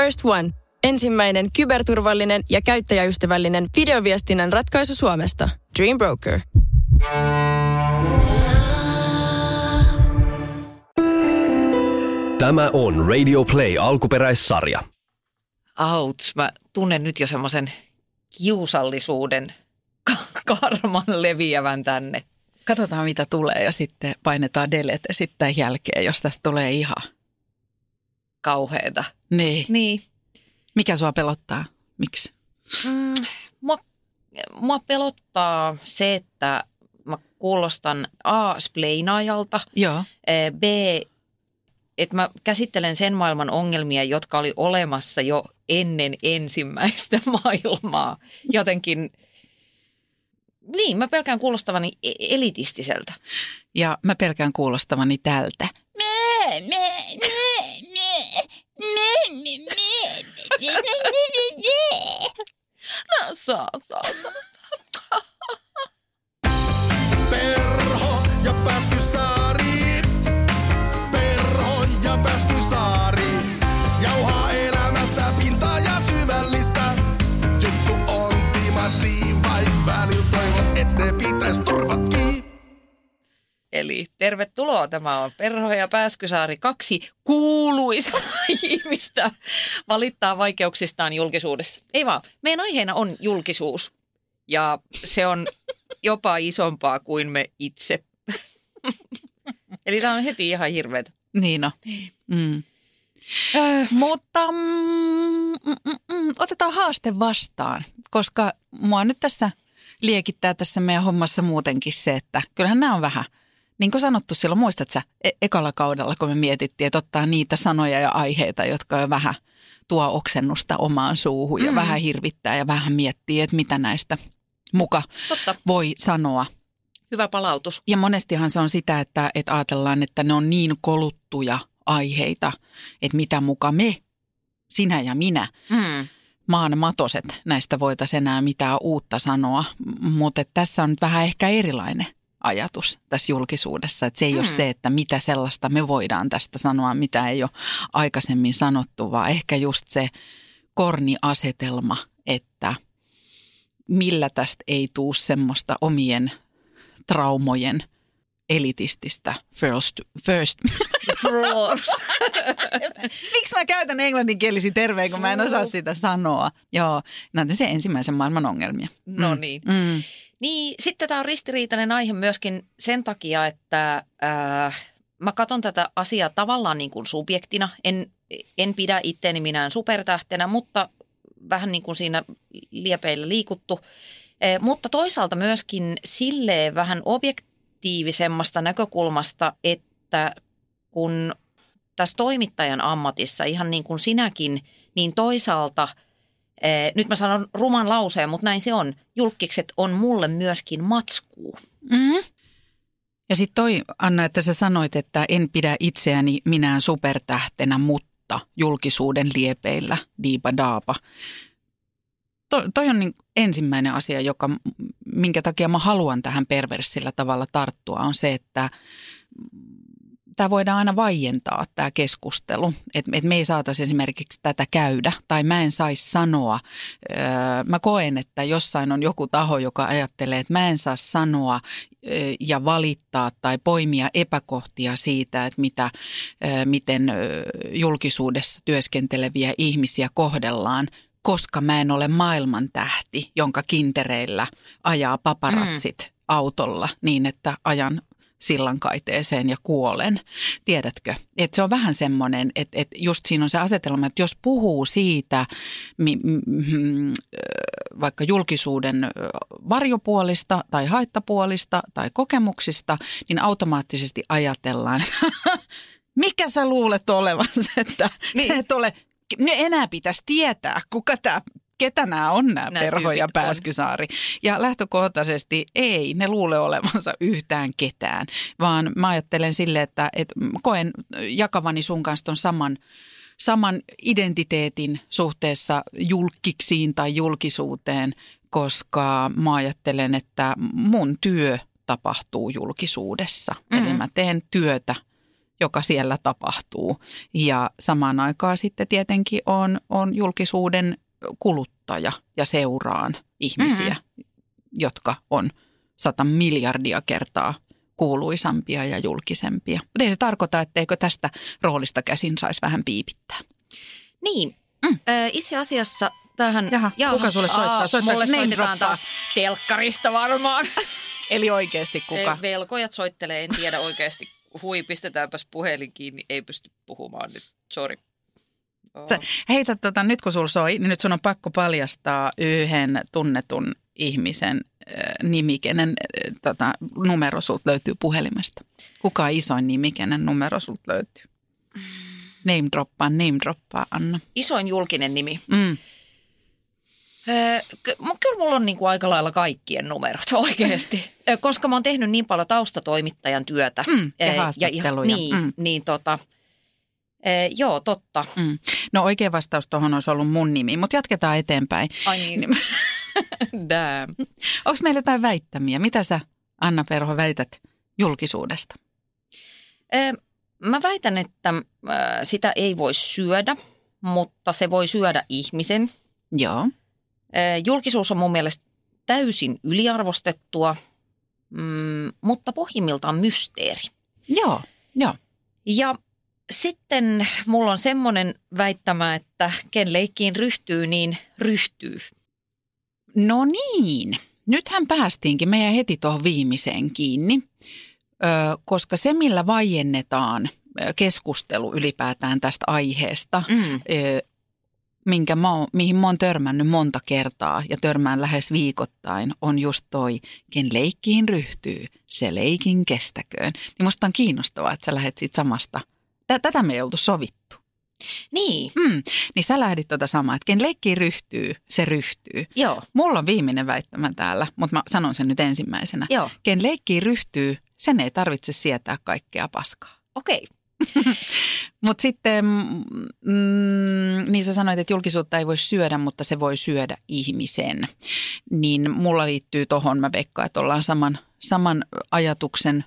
First One. Ensimmäinen kyberturvallinen ja käyttäjäystävällinen videoviestinnän ratkaisu Suomesta. Dream Broker. Tämä on Radio Play alkuperäissarja. Auts, mä tunnen nyt jo semmoisen kiusallisuuden karman leviävän tänne. Katsotaan mitä tulee ja sitten painetaan delete sitten jälkeen, jos tästä tulee ihan. Kauheeta. Niin. Niin. Mikä sua pelottaa? Miksi? Mm, mua, mua pelottaa se, että mä kuulostan A. spleinaajalta, Joo. eh, B. että mä käsittelen sen maailman ongelmia, jotka oli olemassa jo ennen ensimmäistä maailmaa. Jotenkin, niin, mä pelkään kuulostavani e- elitistiseltä. Ja mä pelkään kuulostavani tältä. No, saa, saa, saa. Perho ja Pääskysaari. Perho ja Pääskysaari. Jauhaa elämästä pintaa ja syvällistä. Juttu on timanttiin, vaik välillä toivot, et ne pitäis turvat kiinni. Eli tervetuloa. Tämä on Perho ja Pääskysaari. Kaksi kuuluisa ihmistä valittaa vaikeuksistaan julkisuudessa. Ei vaan, meidän aiheena on julkisuus. Ja se on jopa isompaa kuin me itse. Eli tämä on heti ihan hirveetä. Niin no. Mm. Mutta mm, mm, mm, mm, otetaan haaste vastaan, koska mua nyt tässä liekittää tässä meidän hommassa muutenkin se, että kyllähän nämä on vähän, niin kuin sanottu silloin, muistat sä e- ekalla kaudella, kun me mietittiin, että ottaa niitä sanoja ja aiheita, jotka jo vähän tuo oksennusta omaan suuhun ja Mm. vähän hirvittää ja vähän miettii, että mitä näistä muka Totta, voi sanoa. hyvä palautus. Ja monestihan se on sitä, että, että ajatellaan, että ne on niin koluttuja aiheita, että mitä muka me, sinä ja minä, Mm. maan matoset, näistä voitaisiin enää mitään uutta sanoa. Mutta tässä on nyt vähän ehkä erilainen ajatus tässä julkisuudessa. Että se ei mm. ole se, että mitä sellaista me voidaan tästä sanoa, mitä ei ole aikaisemmin sanottu, vaan ehkä just se korniasetelma, että millä tästä ei tuu semmoista omien traumojen elitististä first, first. Miksi mä käytän englanninkielisi terveen, kun mä en osaa sitä sanoa? Joo, näitä se ensimmäisen maailman ongelmia. No Mm. niin. Mm. Niin, sitten tämä on ristiriitainen aihe myöskin sen takia, että äh, mä katson tätä asiaa tavallaan niin kuin subjektina. En, en pidä itteeni minään supertähtenä, mutta vähän niin kuin siinä liepeillä liikuttu. Eh, mutta toisaalta myöskin silleen vähän objektiivisemmasta näkökulmasta, että kun tässä toimittajan ammatissa, ihan niin kuin sinäkin, niin toisaalta – Eh, nyt mä sanon ruman lauseen, mutta näin se on. Julkikset on mulle myöskin matskuu. Mm. Ja sitten toi, Anna, että sä sanoit, että en pidä itseäni minään supertähtenä, mutta julkisuuden liepeillä, diipa daapa. To, toi on niin ensimmäinen asia, joka, minkä takia mä haluan tähän perversillä tavalla tarttua, on se, että tämä voidaan aina vaientaa, tämä keskustelu. Että et me ei saataisi esimerkiksi tätä käydä tai mä en saisi sanoa. Öö, mä koen, että jossain on joku taho, joka ajattelee, että mä en saa sanoa öö, ja valittaa tai poimia epäkohtia siitä, että mitä, öö, miten öö, julkisuudessa työskenteleviä ihmisiä kohdellaan koska mä en ole maailman tähti, jonka kintereillä ajaa paparatsit mm. autolla niin, että ajan sillankaiteeseen ja kuolen. Tiedätkö? Että se on vähän semmoinen, että, että just siinä on se asetelma, että jos puhuu siitä mi, mm, vaikka julkisuuden varjopuolista tai haittapuolista tai kokemuksista, niin automaattisesti ajatellaan, mikä sä luulet olevansa, että. Niin. sä et ole, ne enää pitäisi tietää, kuka tämä ketä nämä on nämä Nämä Perho ja tyypit on. Pääskysaari. Ja lähtökohtaisesti ei ne luule olevansa yhtään ketään, vaan mä ajattelen sille, että, että koen jakavani sun kanssa ton saman, saman identiteetin suhteessa julkiksiin tai julkisuuteen, koska mä ajattelen, että mun työ tapahtuu julkisuudessa. Mm-hmm. Eli mä teen työtä, joka siellä tapahtuu. Ja samaan aikaan sitten tietenkin on, on julkisuuden kuluttaja ja seuraan ihmisiä, mm-hmm. jotka on sata miljardia kertaa kuuluisampia ja julkisempia. Mutta ei se tarkoita, etteikö tästä roolista käsin saisi vähän piipittää. Niin, mm. itse asiassa tähän... Jaha, jaha kuka sulle soittaa? Soittaako mulle soitetaan taas telkkarista varmaan. Eli oikeasti kuka? Velkojat soittelee, en tiedä oikeasti. Hui, pistetäänpäs puhelin kiinni, ei pysty puhumaan nyt, sorry. Sä heitä tota, nyt kun sulla soi, niin nyt sun on pakko paljastaa yhden tunnetun ihmisen äh, nimi, kenen äh, tota, numero sulta löytyy puhelimesta. Kuka on isoin nimi, kenen numero sulta löytyy? Name droppaa, name droppaa, Anna. Isoin julkinen nimi. Mm. Öö, kyllä mulla on niin kuin aika lailla kaikkien numerot oikeasti, koska mä oon tehnyt niin paljon taustatoimittajan työtä. Mm, ja haastatteluja. Ja, niin, mm. niin tota, ee, joo, totta. Mm. No oikea vastaus tuohon olisi ollut mun nimi, mutta jatketaan eteenpäin. Ai niin. Damn. Onko meillä jotain väittämiä? Mitä sä, Anna Perho, väität julkisuudesta? Ee, mä väitän, että sitä ei voi syödä, mutta se voi syödä ihmisen. Joo. Julkisuus on mun mielestä täysin yliarvostettua, mm, mutta pohjimmiltaan mysteeri. Joo, joo. Ja sitten mulla on semmoinen väittämä, että ken leikkiin ryhtyy, niin ryhtyy. No niin, nythän päästiinkin meidän heti tuohon viimeiseen kiinni, koska se millä vaiennetaan keskustelu ylipäätään tästä aiheesta, mm minkä mä oon, mihin mä oon törmännyt monta kertaa ja törmään lähes viikoittain, on just toi, ken leikkiin ryhtyy, se leikin kestäköön. Niin musta on kiinnostavaa, että sä lähdet siitä samasta. Tätä me ei oltu sovittu. Niin. Mm, niin sä lähdit tuota samaa, että ken leikkiin ryhtyy, se ryhtyy. Joo. Mulla on viimeinen väittämä täällä, mutta mä sanon sen nyt ensimmäisenä. Joo. Ken leikkiin ryhtyy, sen ei tarvitse sietää kaikkea paskaa. Okei. Mutta sitten, mm, niin sä sanoit, että julkisuutta ei voi syödä, mutta se voi syödä ihmisen. Niin mulla liittyy tohon, mä veikkaan, että ollaan saman, saman ajatuksen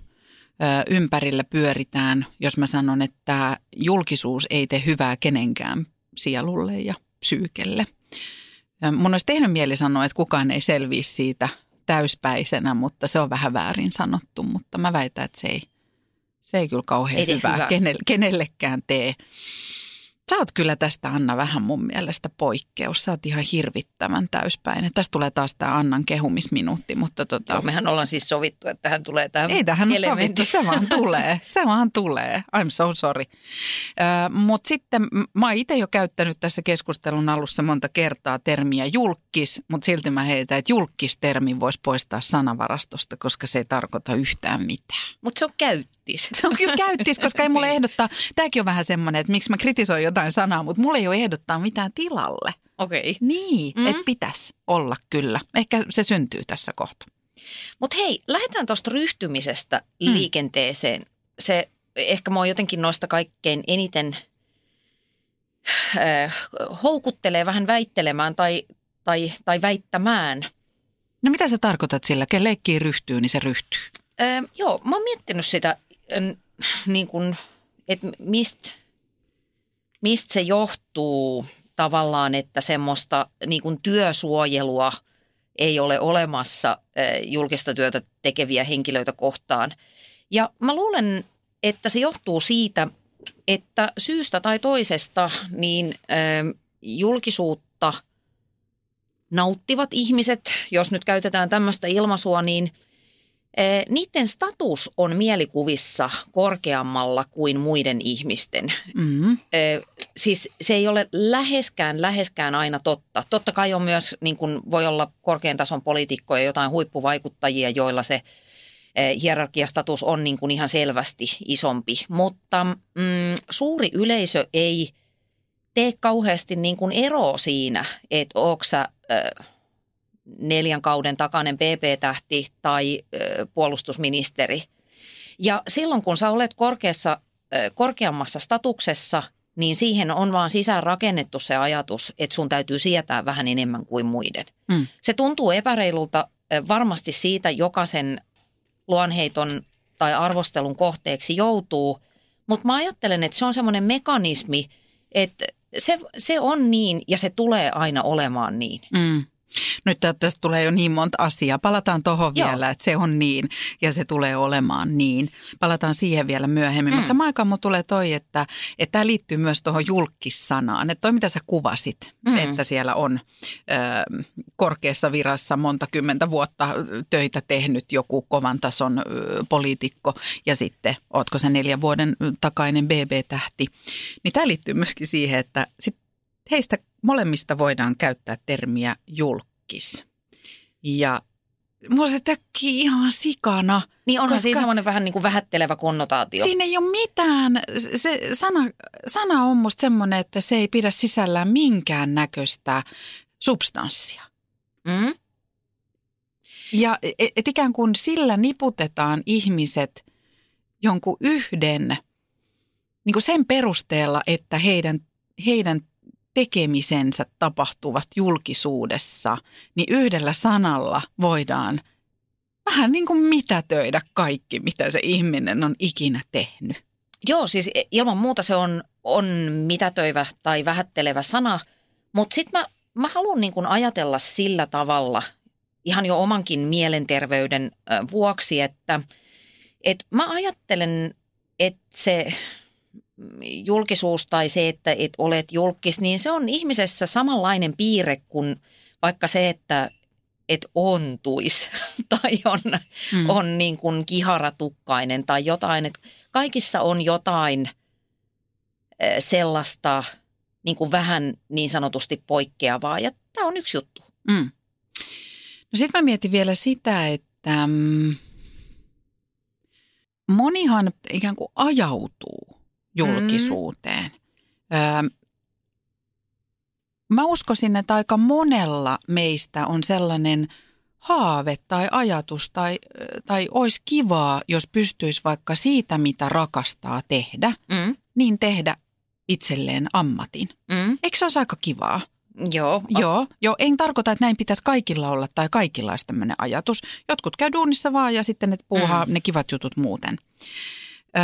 ympärillä pyöritään, jos mä sanon, että julkisuus ei tee hyvää kenenkään sielulle ja psyykelle. Mun olisi tehnyt mieli sanoa, että kukaan ei selviä siitä täyspäisenä, mutta se on vähän väärin sanottu, mutta mä väitän, että se ei, se ei kyllä kauhean ei hyvää, hyvää. Kenelle, kenellekään tee. Sä oot kyllä tästä Anna vähän mun mielestä poikkeus. Sä oot ihan hirvittävän täyspäin. Tästä tulee taas tämä Annan kehumisminuutti. Mutta tota... Joo, mehän ollaan siis sovittu, että tähän tulee tämä Ei tähän ole sovittu, se vaan tulee. Se vaan tulee. I'm so sorry. Mutta sitten mä oon itse jo käyttänyt tässä keskustelun alussa monta kertaa termiä julkis, mutta silti mä heitän, että julkistermi voisi poistaa sanavarastosta, koska se ei tarkoita yhtään mitään. Mutta se on käyttis. Se on kyllä käyttis, koska ei mulle ehdottaa. Tämäkin on vähän semmoinen, että miksi mä kritisoin jotain sanaa, mutta mulla ei ole ehdottaa mitään tilalle. Okei. Okay. Niin, mm. että pitäisi olla kyllä. Ehkä se syntyy tässä kohta. Mutta hei, lähdetään tuosta ryhtymisestä mm. liikenteeseen. Se ehkä mua jotenkin noista kaikkein eniten äh, houkuttelee vähän väittelemään tai, tai, tai väittämään. No mitä sä tarkoitat sillä? Ken leikkiin ryhtyy, niin se ryhtyy. Äh, joo, mä oon miettinyt sitä, äh, niin että mistä mistä se johtuu tavallaan, että semmoista niin kuin työsuojelua ei ole olemassa eh, julkista työtä tekeviä henkilöitä kohtaan. Ja mä luulen, että se johtuu siitä, että syystä tai toisesta niin eh, julkisuutta nauttivat ihmiset, jos nyt käytetään tämmöistä ilmaisua, niin – niiden status on mielikuvissa korkeammalla kuin muiden ihmisten. Mm-hmm. Siis se ei ole läheskään, läheskään aina totta. Totta kai on myös, niin kuin voi olla korkean tason poliitikkoja, jotain huippuvaikuttajia, joilla se hierarkiastatus on niin kuin ihan selvästi isompi. Mutta mm, suuri yleisö ei tee kauheasti niin kuin eroa siinä, että onko sä... Äh, neljän kauden takainen PP-tähti tai puolustusministeri. Ja silloin kun sä olet korkeassa, korkeammassa statuksessa, niin siihen on vaan sisään rakennettu se ajatus, että sun täytyy sietää vähän enemmän kuin muiden. Mm. Se tuntuu epäreilulta varmasti siitä jokaisen luonheiton tai arvostelun kohteeksi joutuu, Mutta mä ajattelen, että se on semmoinen mekanismi, että se, se on niin ja se tulee aina olemaan niin. Mm. Nyt tästä tulee jo niin monta asiaa. Palataan tuohon vielä, että se on niin ja se tulee olemaan niin. Palataan siihen vielä myöhemmin. Mm. Mutta samaan aikaan tulee toi, että, että tämä liittyy myös tuohon julkissanaan. Että toi mitä sä kuvasit, mm. että siellä on ö, korkeassa virassa monta kymmentä vuotta töitä tehnyt joku kovan tason ö, poliitikko ja sitten ootko se neljän vuoden takainen BB-tähti. Niin tämä liittyy myöskin siihen, että sit heistä molemmista voidaan käyttää termiä julkis. Ja mulla se tökkii ihan sikana. Niin onhan siinä semmoinen vähän niin kuin vähättelevä konnotaatio. Siinä ei ole mitään. Se sana, sana on musta semmoinen, että se ei pidä sisällään minkään näköistä substanssia. Mm? Ja et, et ikään kuin sillä niputetaan ihmiset jonkun yhden, niin kuin sen perusteella, että heidän, heidän tekemisensä tapahtuvat julkisuudessa, niin yhdellä sanalla voidaan vähän niin kuin mitätöidä kaikki, mitä se ihminen on ikinä tehnyt. Joo, siis ilman muuta se on, on mitätöivä tai vähättelevä sana, mutta sitten mä, mä haluan niin kuin ajatella sillä tavalla, ihan jo omankin mielenterveyden vuoksi, että et mä ajattelen, että se julkisuus tai se, että et olet julkis, niin se on ihmisessä samanlainen piirre kuin vaikka se, että et ontuis tai on, mm. on niin kuin kiharatukkainen tai jotain. Et kaikissa on jotain sellaista niin kuin vähän niin sanotusti poikkeavaa ja tämä on yksi juttu. Mm. No sitten mä mietin vielä sitä, että mm, monihan ikään kuin ajautuu julkisuuteen. Mm. Öö, mä uskoisin, että aika monella meistä on sellainen haave tai ajatus tai, tai olisi kivaa, jos pystyisi vaikka siitä, mitä rakastaa tehdä, Mm. niin tehdä itselleen ammatin. Mm. Eikö se olisi aika kivaa? Joo. Joo, joo, en tarkoita, että näin pitäisi kaikilla olla tai kaikilla olisi tämmöinen ajatus. Jotkut käy duunissa vaan ja sitten ne puuhaa mm. ne kivat jutut muuten. Öö,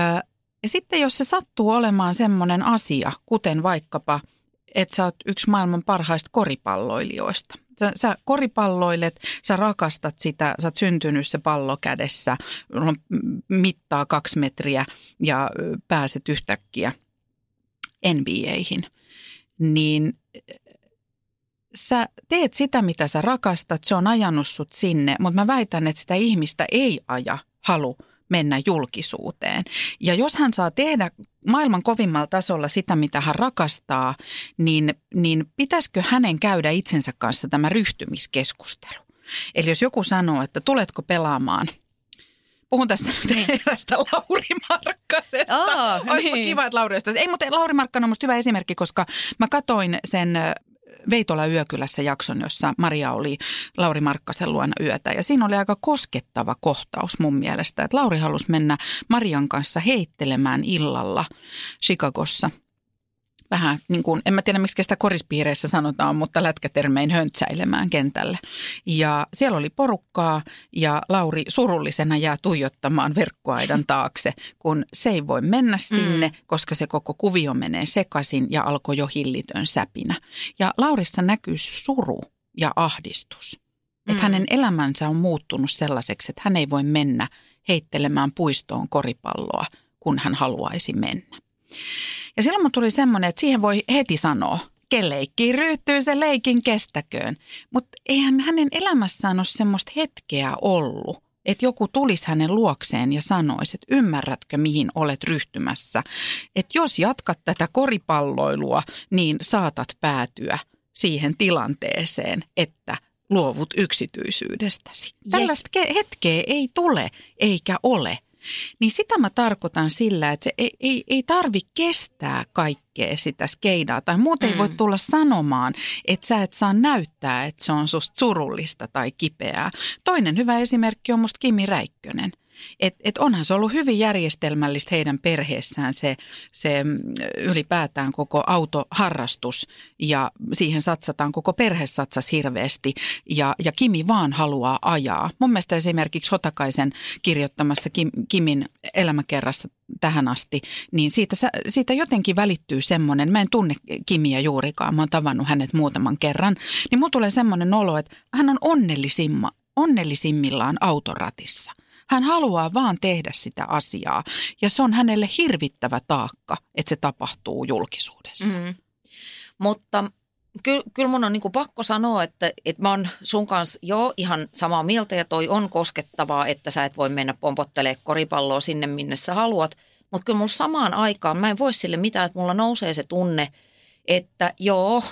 ja sitten jos se sattuu olemaan semmoinen asia, kuten vaikkapa, että sä oot yksi maailman parhaista koripalloilijoista. Sä, sä koripalloilet, sä rakastat sitä, sä oot syntynyt se pallo kädessä, mittaa kaksi metriä ja pääset yhtäkkiä NBAihin. Niin sä teet sitä, mitä sä rakastat, se on ajanut sut sinne, mutta mä väitän, että sitä ihmistä ei aja halu mennä julkisuuteen. Ja jos hän saa tehdä maailman kovimmalla tasolla sitä, mitä hän rakastaa, niin, niin pitäisikö hänen käydä itsensä kanssa tämä ryhtymiskeskustelu? Eli jos joku sanoo, että tuletko pelaamaan Puhun tässä nyt niin. erästä Lauri Markkasesta. Olisipa niin. kiva, että Lauri olisi. Ei, mutta Lauri Markkanen on musta hyvä esimerkki, koska mä katoin sen Veitola Yökylässä jakson, jossa Maria oli Lauri Markkasen luona yötä. Ja siinä oli aika koskettava kohtaus mun mielestä, että Lauri halusi mennä Marian kanssa heittelemään illalla Chicagossa. Vähän niin kuin, en mä tiedä miksi sitä korispiireissä sanotaan, mutta lätkätermein höntsäilemään kentälle. Ja siellä oli porukkaa ja Lauri surullisena jää tuijottamaan verkkoaidan taakse, kun se ei voi mennä sinne, mm. koska se koko kuvio menee sekaisin ja alkoi jo hillitön säpinä. Ja Laurissa näkyy suru ja ahdistus. Että Mm. hänen elämänsä on muuttunut sellaiseksi, että hän ei voi mennä heittelemään puistoon koripalloa, kun hän haluaisi mennä. Ja silloin mun tuli semmoinen, että siihen voi heti sanoa, kelleikkiin ryhtyy se leikin kestäköön. Mutta eihän hänen elämässään ole semmoista hetkeä ollut, että joku tulisi hänen luokseen ja sanoisi, että ymmärrätkö mihin olet ryhtymässä. Että jos jatkat tätä koripalloilua, niin saatat päätyä siihen tilanteeseen, että luovut yksityisyydestäsi. Yes. Tällaista ke- hetkeä ei tule eikä ole. Niin sitä mä tarkoitan sillä, että se ei, ei, ei tarvi kestää kaikkea sitä skeidaa. Tai muuten mm. ei voi tulla sanomaan, että sä et saa näyttää, että se on susta surullista tai kipeää. Toinen hyvä esimerkki on musta Kimi Räikkönen. Et, et onhan se ollut hyvin järjestelmällistä heidän perheessään se, se mm, ylipäätään koko autoharrastus ja siihen satsataan, koko perhe satsas hirveästi ja, ja Kimi vaan haluaa ajaa. Mun mielestä esimerkiksi Hotakaisen kirjoittamassa Kim, Kimin elämäkerrassa tähän asti, niin siitä, siitä jotenkin välittyy semmoinen, mä en tunne Kimiä juurikaan, mä oon tavannut hänet muutaman kerran, niin mulla tulee semmoinen olo, että hän on onnellisimma, onnellisimmillaan autoratissa. Hän haluaa vaan tehdä sitä asiaa ja se on hänelle hirvittävä taakka, että se tapahtuu julkisuudessa. Mm. Mutta kyllä, kyllä mun on niin pakko sanoa, että, että mä oon sun kanssa jo ihan samaa mieltä ja toi on koskettavaa, että sä et voi mennä pompottelemaan koripalloa sinne, minne sä haluat. Mutta kyllä mulla samaan aikaan, mä en voi sille mitään, että mulla nousee se tunne, että joo,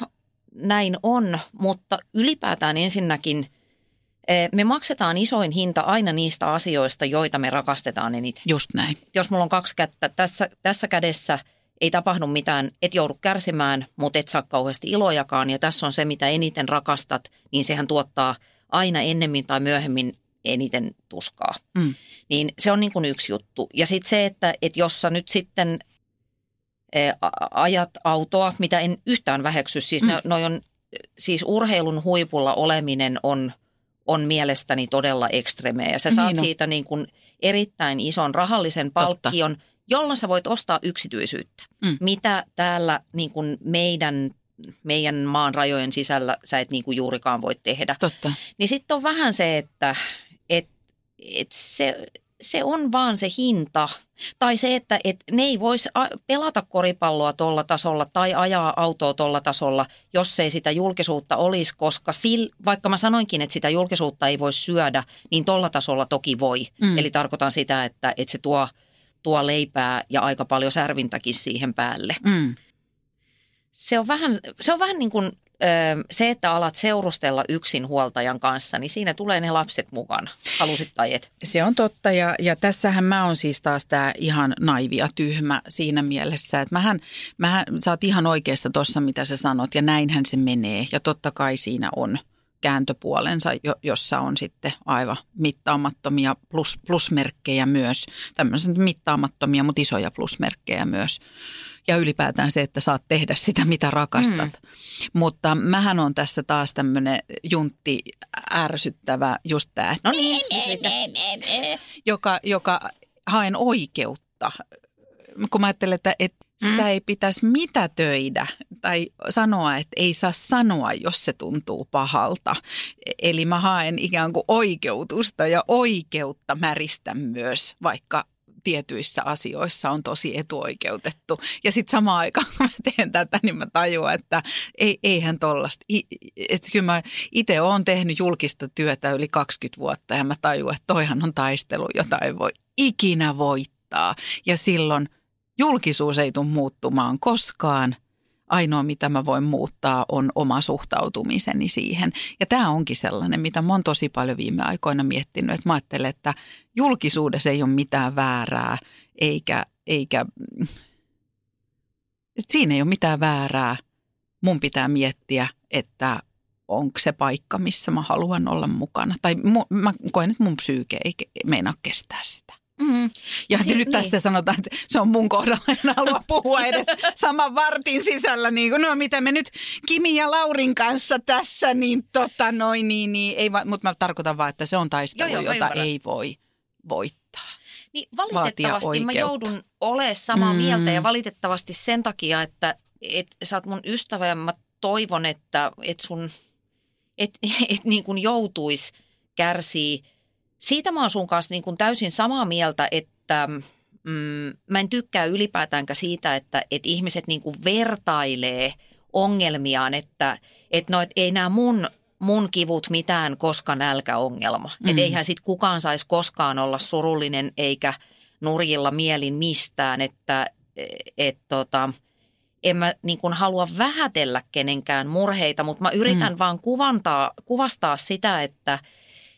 näin on, mutta ylipäätään ensinnäkin me maksetaan isoin hinta aina niistä asioista, joita me rakastetaan eniten. Just näin. Jos mulla on kaksi kättä tässä, tässä kädessä – ei tapahdu mitään, et joudu kärsimään, mutta et saa kauheasti ilojakaan. Ja tässä on se, mitä eniten rakastat, niin sehän tuottaa aina ennemmin tai myöhemmin eniten tuskaa. Mm. Niin se on niin kuin yksi juttu. Ja sitten se, että, että jos sä nyt sitten ajat autoa, mitä en yhtään väheksy, siis mm. noi on, siis urheilun huipulla oleminen on, on mielestäni todella ekstremeä. Ja sä saat niin siitä niin kuin erittäin ison rahallisen palkkion, Totta jolla sä voit ostaa yksityisyyttä. Mm. Mitä täällä niin kuin meidän meidän maan rajojen sisällä sä et niin kuin juurikaan voi tehdä. Totta. Niin sitten on vähän se, että et, et se, se on vaan se hinta. Tai se, että et ne ei voisi pelata koripalloa tuolla tasolla tai ajaa autoa tuolla tasolla, jos ei sitä julkisuutta olisi, koska sil, vaikka mä sanoinkin, että sitä julkisuutta ei voi syödä, niin tuolla tasolla toki voi. Mm. Eli tarkoitan sitä, että, että se tuo – tuo leipää ja aika paljon särvintäkin siihen päälle. Mm. Se on vähän, se on vähän niin kuin se, että alat seurustella yksin huoltajan kanssa, niin siinä tulee ne lapset mukana, halusit tai et. Se on totta ja, ja tässähän mä oon siis taas tämä ihan naivia tyhmä siinä mielessä, että mähän, mähän sä oot ihan oikeassa tuossa, mitä sä sanot ja näinhän se menee ja totta kai siinä on – kääntöpuolensa, jossa on sitten aivan mittaamattomia plus, plusmerkkejä myös, tämmöisiä mittaamattomia, mutta isoja plusmerkkejä myös. Ja ylipäätään se, että saat tehdä sitä, mitä rakastat. Mm. Mutta mähän on tässä taas tämmöinen juntti ärsyttävä, just tämä, no niin, joka, joka haen oikeutta. Kun mä ajattelen, että, että sitä mm. ei pitäisi mitätöidä tai sanoa, että ei saa sanoa, jos se tuntuu pahalta. Eli mä haen ikään kuin oikeutusta ja oikeutta märistä myös, vaikka tietyissä asioissa on tosi etuoikeutettu. Ja sitten samaan aikaan, kun mä teen tätä, niin mä tajuan, että ei, eihän tollasta. Että kyllä mä itse olen tehnyt julkista työtä yli 20 vuotta ja mä tajuan, että toihan on taistelu, jota ei voi ikinä voittaa. Ja silloin julkisuus ei tule muuttumaan koskaan. Ainoa, mitä mä voin muuttaa, on oma suhtautumiseni siihen. Ja tämä onkin sellainen, mitä mä oon tosi paljon viime aikoina miettinyt. Että mä ajattelen, että julkisuudessa ei ole mitään väärää, eikä, eikä että siinä ei ole mitään väärää. Mun pitää miettiä, että onko se paikka, missä mä haluan olla mukana. Tai mu, mä koen, että mun psyyke ei meinaa kestää sitä. Mm. Ja si- nyt niin. tässä sanotaan, että se on mun kohdalla, en halua puhua edes saman vartin sisällä. Niin kuin, no mitä me nyt Kimi ja Laurin kanssa tässä, niin tota noin, niin, niin ei, mutta mä tarkoitan vaan, että se on taistelu, joo, joo, jota ei voi voittaa. Niin valitettavasti mä joudun olemaan samaa mm. mieltä ja valitettavasti sen takia, että et, sä oot mun ystävä ja mä toivon, että et sun, et, et niin kuin joutuis kärsii – siitä mä oon sun kanssa niin kuin täysin samaa mieltä, että mm, mä en tykkää ylipäätäänkään siitä, että, että ihmiset niin kuin vertailee ongelmiaan, että, että no, että ei nämä mun, mun kivut mitään koska nälkäongelma. Mm. Että eihän sit kukaan saisi koskaan olla surullinen eikä nurjilla mielin mistään, että et, tota, en mä niin kuin halua vähätellä kenenkään murheita, mutta mä yritän mm. vaan kuvantaa, kuvastaa sitä, että –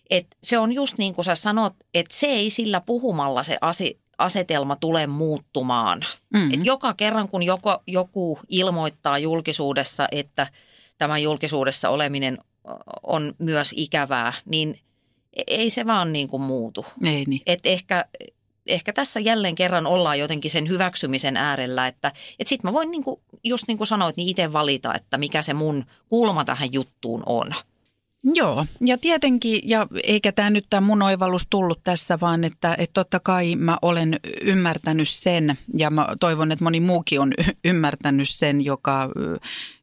et se on just niin kuin sä sanot, että se ei sillä puhumalla se asi, asetelma tule muuttumaan. Mm-hmm. Et joka kerran, kun joko, joku ilmoittaa julkisuudessa, että tämä julkisuudessa oleminen on myös ikävää, niin e- ei se vaan niin kuin muutu. Ei niin. Et ehkä, ehkä tässä jälleen kerran ollaan jotenkin sen hyväksymisen äärellä, että et sitten mä voin niin kuin, just niin kuin sanoit, niin itse valita, että mikä se mun kulma tähän juttuun on. Joo, ja tietenkin, ja eikä tämä nyt tämä mun oivallus tullut tässä, vaan että, että totta kai mä olen ymmärtänyt sen, ja mä toivon, että moni muukin on ymmärtänyt sen, joka,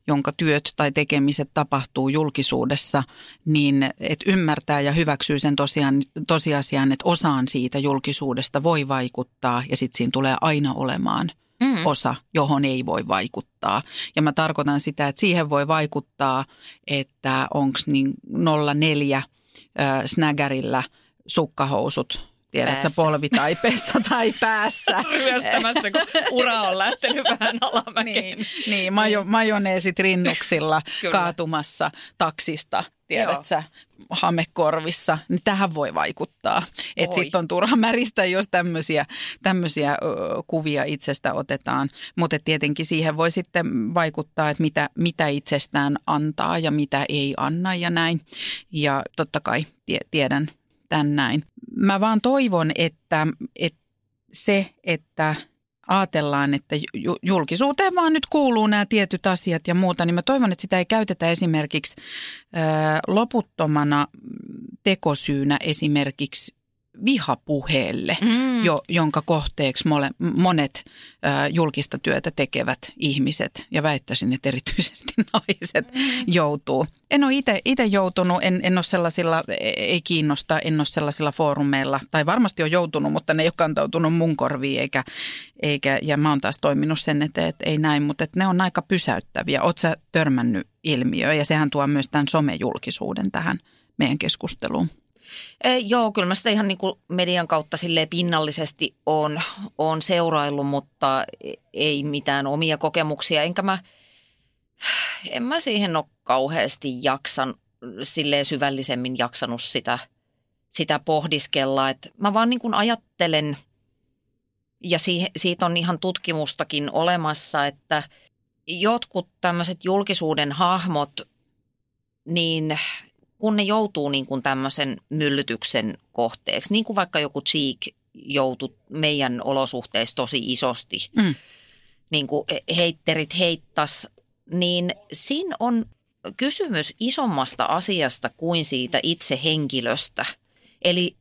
jonka työt tai tekemiset tapahtuu julkisuudessa, niin että ymmärtää ja hyväksyy sen tosiaan, tosiasian, että osaan siitä julkisuudesta voi vaikuttaa, ja sitten siinä tulee aina olemaan – Mm. osa, johon ei voi vaikuttaa. Ja mä tarkoitan sitä, että siihen voi vaikuttaa, että onko niin 04 äh, snägärillä sukkahousut, tiedätkö, Päässä. polvitaipeessa tai päässä. Ryöstämässä, kun ura on lähtenyt vähän alamäkeen. Niin, niin majo, majoneesit rinnuksilla Kyllä. kaatumassa taksista, tiedätkö, hamekorvissa, niin tähän voi vaikuttaa. Että sitten on turha märistä, jos tämmöisiä, tämmöisiä kuvia itsestä otetaan. Mutta tietenkin siihen voi sitten vaikuttaa, että mitä, mitä itsestään antaa ja mitä ei anna ja näin. Ja totta kai tie, tiedän tämän näin. Mä vaan toivon, että, että se, että ajatellaan, että ju- julkisuuteen vaan nyt kuuluu nämä tietyt asiat ja muuta, niin mä toivon, että sitä ei käytetä esimerkiksi loputtomana tekosyynä esimerkiksi vihapuheelle, Mm. jo, jonka kohteeksi mole, monet ö, julkista työtä tekevät ihmiset, ja väittäisin, että erityisesti naiset joutuu. En ole itse joutunut, en, en ole sellaisilla, ei kiinnosta, en ole sellaisilla foorumeilla, tai varmasti on joutunut, mutta ne ei ole kantautunut mun korviin, eikä, eikä, ja mä oon taas toiminut sen eteen, että ei näin, mutta että ne on aika pysäyttäviä. Oot sä törmännyt ilmiöön, ja sehän tuo myös tämän somejulkisuuden tähän meidän keskusteluun. E, joo, kyllä mä sitä ihan niin kuin median kautta silleen pinnallisesti on, on seuraillut, mutta ei mitään omia kokemuksia. Enkä mä, en mä siihen ole kauheasti jaksan, silleen syvällisemmin jaksanut sitä, sitä pohdiskella. Et mä vaan niin kuin ajattelen, ja siihen, siitä on ihan tutkimustakin olemassa, että jotkut tämmöiset julkisuuden hahmot, niin kun ne joutuu niin kuin tämmöisen myllytyksen kohteeksi, niin kuin vaikka joku Cheek joutui meidän olosuhteissa tosi isosti, Mm. niin kuin heitterit heittas, niin siinä on kysymys isommasta asiasta kuin siitä itse henkilöstä. Eli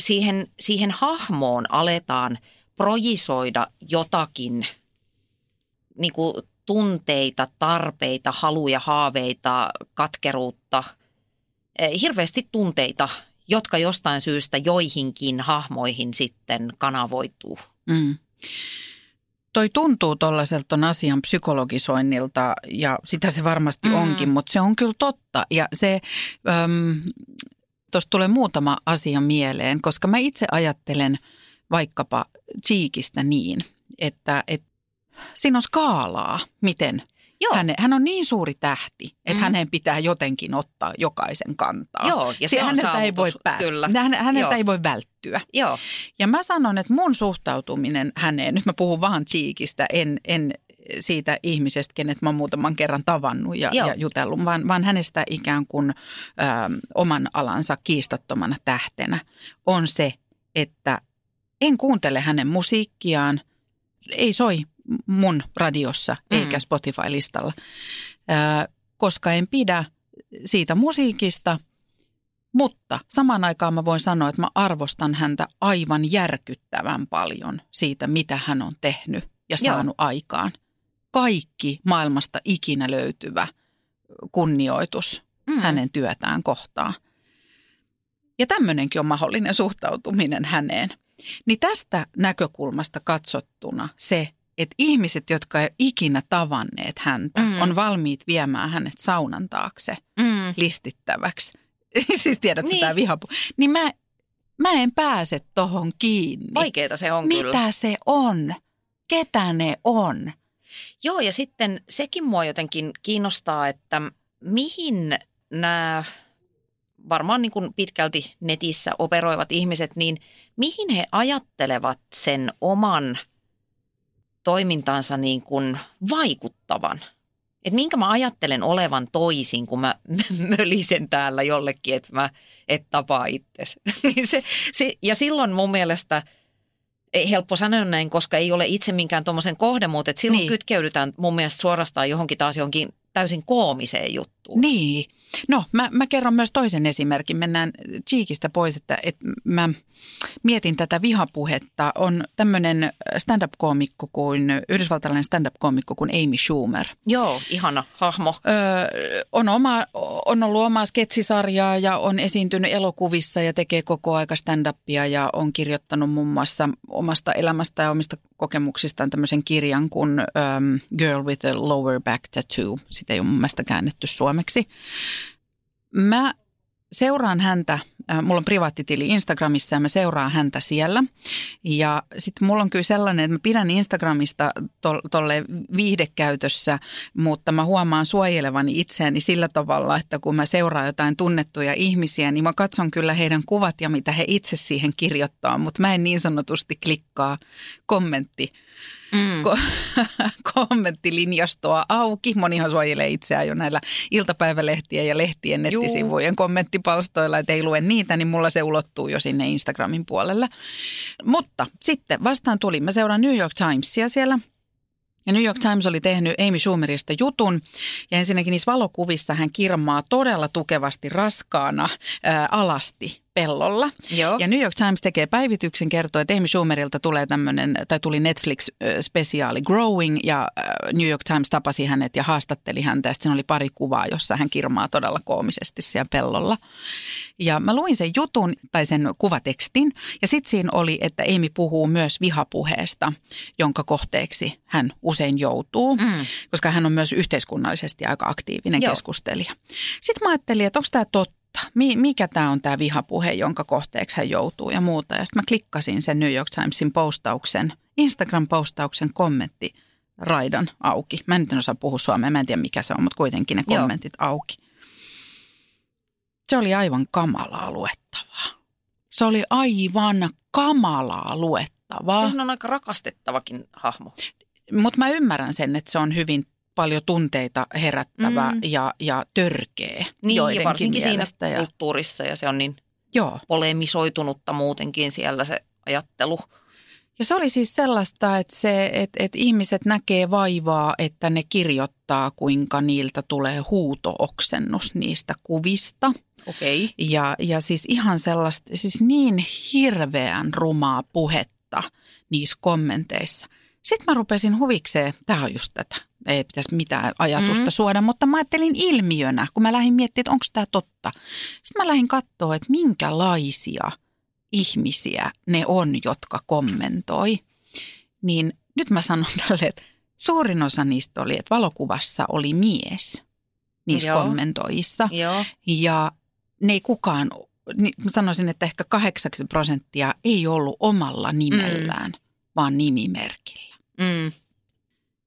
siihen, siihen hahmoon aletaan projisoida jotakin niin kuin tunteita, tarpeita, haluja, haaveita, katkeruutta, hirveästi tunteita, jotka jostain syystä joihinkin hahmoihin sitten kanavoituu. Mm. Toi tuntuu tuollaiselta ton asian psykologisoinnilta ja sitä se varmasti Mm. onkin, mutta se on kyllä totta. Ja se, tuosta tulee muutama asia mieleen, koska mä itse ajattelen vaikkapa Cheekistä niin, että, että siinä on skaalaa, miten Joo, Häne, hän on niin suuri tähti, että Mm. mm. hänen pitää jotenkin ottaa jokaisen kantaa. Joo, ja se on häneltä ei voi saavutus, pää- kyllä. Hän, häneltä Joo. ei voi välttyä. joo, Ja mä sanon, että mun suhtautuminen häneen, nyt mä puhun vaan Cheekistä, en, en siitä ihmisestä, kenet mä oon muutaman kerran tavannut ja, Joo. ja jutellut, vaan, vaan hänestä ikään kuin ö, oman alansa kiistattomana tähtenä on se, että en kuuntele hänen musiikkiaan, ei soi mun radiossa Mm. eikä Spotify-listalla, koska en pidä siitä musiikista – mutta samaan aikaan mä voin sanoa, että mä arvostan häntä aivan järkyttävän paljon siitä, mitä hän on tehnyt ja Joo. saanut aikaan. Kaikki maailmasta ikinä löytyvä kunnioitus mm. hänen työtään kohtaan. Ja tämmöinenkin on mahdollinen suhtautuminen häneen. Niin tästä näkökulmasta katsottuna se, että ihmiset, jotka ei ole ikinä tavanneet häntä, Mm. on valmiit viemään hänet saunan taakse Mm. listittäväksi. siis tiedät Niin. sitä vihapu. Niin mä, mä en pääse tohon kiinni. Vaikeeta se on Mitä kyllä. se on? Ketä ne on? Joo, ja sitten sekin mua jotenkin kiinnostaa, että mihin nämä varmaan niin kuin pitkälti netissä operoivat ihmiset, niin mihin he ajattelevat sen oman toimintansa niin kuin vaikuttavan? että minkä mä ajattelen olevan toisin, kun mä mölisen täällä jollekin, että mä et tapaa itsesi. Niin se, se, ja silloin mun mielestä, ei helppo sanoa näin, koska ei ole itse minkään tuommoisen kohde, mutta että silloin niin. kytkeydytään mun mielestä suorastaan johonkin taas johonkin täysin koomiseen juttuun. Niin. No, mä, mä kerron myös toisen esimerkin. Mennään Cheekistä pois, että, että mä mietin tätä vihapuhetta. On tämmöinen stand-up-koomikko kuin, yhdysvaltalainen stand-up-koomikko kuin Amy Schumer. Joo, ihana hahmo. Öö, on, oma, on ollut omaa sketsisarjaa ja on esiintynyt elokuvissa ja tekee koko aika stand-upia ja on kirjoittanut muun muassa omasta elämästä ja omista kokemuksistaan tämmöisen kirjan kuin um, Girl with a Lower Back Tattoo. Sitä ei ole mun mielestä käännetty suomeksi. Mä seuraan häntä, mulla on privaattitili Instagramissa ja mä seuraan häntä siellä. Ja sitten mulla on kyllä sellainen, että mä pidän Instagramista to- tolle viihdekäytössä, mutta mä huomaan suojelevani itseäni sillä tavalla, että kun mä seuraan jotain tunnettuja ihmisiä, niin mä katson kyllä heidän kuvat ja mitä he itse siihen kirjoittaa, mutta mä en niin sanotusti klikkaa kommentti Mm. ko- kommenttilinjastoa auki. Monihan suojelee itseään jo näillä iltapäivälehtien ja lehtien Juu. nettisivujen kommenttipalstoilla, että ei lue niitä, niin mulla se ulottuu jo sinne Instagramin puolelle. Mutta sitten vastaan tuli, mä seuraan New York Timesia siellä. Ja New York Times oli tehnyt Amy Schumerista jutun ja ensinnäkin niissä valokuvissa hän kirmaa todella tukevasti raskaana ää, alasti pellolla. Joo. Ja New York Times tekee päivityksen, kertoo, että Amy Schumerilta tulee tämmöinen, tai tuli Netflix-spesiaali Growing, ja New York Times tapasi hänet ja haastatteli häntä, ja sitten siinä oli pari kuvaa, jossa hän kirmaa todella koomisesti siellä pellolla. Ja mä luin sen jutun, tai sen kuvatekstin, ja sitten siinä oli, että Amy puhuu myös vihapuheesta, jonka kohteeksi hän usein joutuu, Mm. koska hän on myös yhteiskunnallisesti aika aktiivinen Joo. keskustelija. Sitten mä ajattelin, että onko tämä totta? Mi- mikä tämä on tämä vihapuhe, jonka kohteeksi hän joutuu ja muuta. Ja sitten mä klikkasin sen New York Timesin postauksen, Instagram-postauksen kommentti raidan auki. Mä en nyt osaa puhua suomea, mä en tiedä mikä se on, mutta kuitenkin ne Joo. kommentit auki. Se oli aivan kamalaa luettavaa. Se oli aivan kamalaa luettavaa. Sehän on aika rakastettavakin hahmo. Mutta mä ymmärrän sen, että se on hyvin paljon tunteita herättävä Mm. ja, ja törkeä Niin, ja varsinkin siinä mielestä. Ja, kulttuurissa ja se on niin joo. polemisoitunutta muutenkin siellä se ajattelu. Ja se oli siis sellaista, että, se, että, että ihmiset näkee vaivaa, että ne kirjoittaa, kuinka niiltä tulee huutooksennus niistä kuvista. Okei. Okay. Ja, ja siis ihan sellaista, siis niin hirveän rumaa puhetta niissä kommenteissa. Sitten mä rupesin huvikseen, tämä on just tätä, ei pitäisi mitään ajatusta Mm. suoda, mutta mä ajattelin ilmiönä, kun mä lähdin miettimään, että onko tämä totta. Sitten mä lähdin katsoa, että minkälaisia ihmisiä ne on, jotka kommentoi. Niin nyt mä sanon tälle, että suurin osa niistä oli, että valokuvassa oli mies niissä Joo. kommentoijissa. Joo. Ja ne ei kukaan, niin mä sanoisin, että ehkä 80 prosenttia ei ollut omalla nimellään, mm. vaan nimimerkillä. Mm.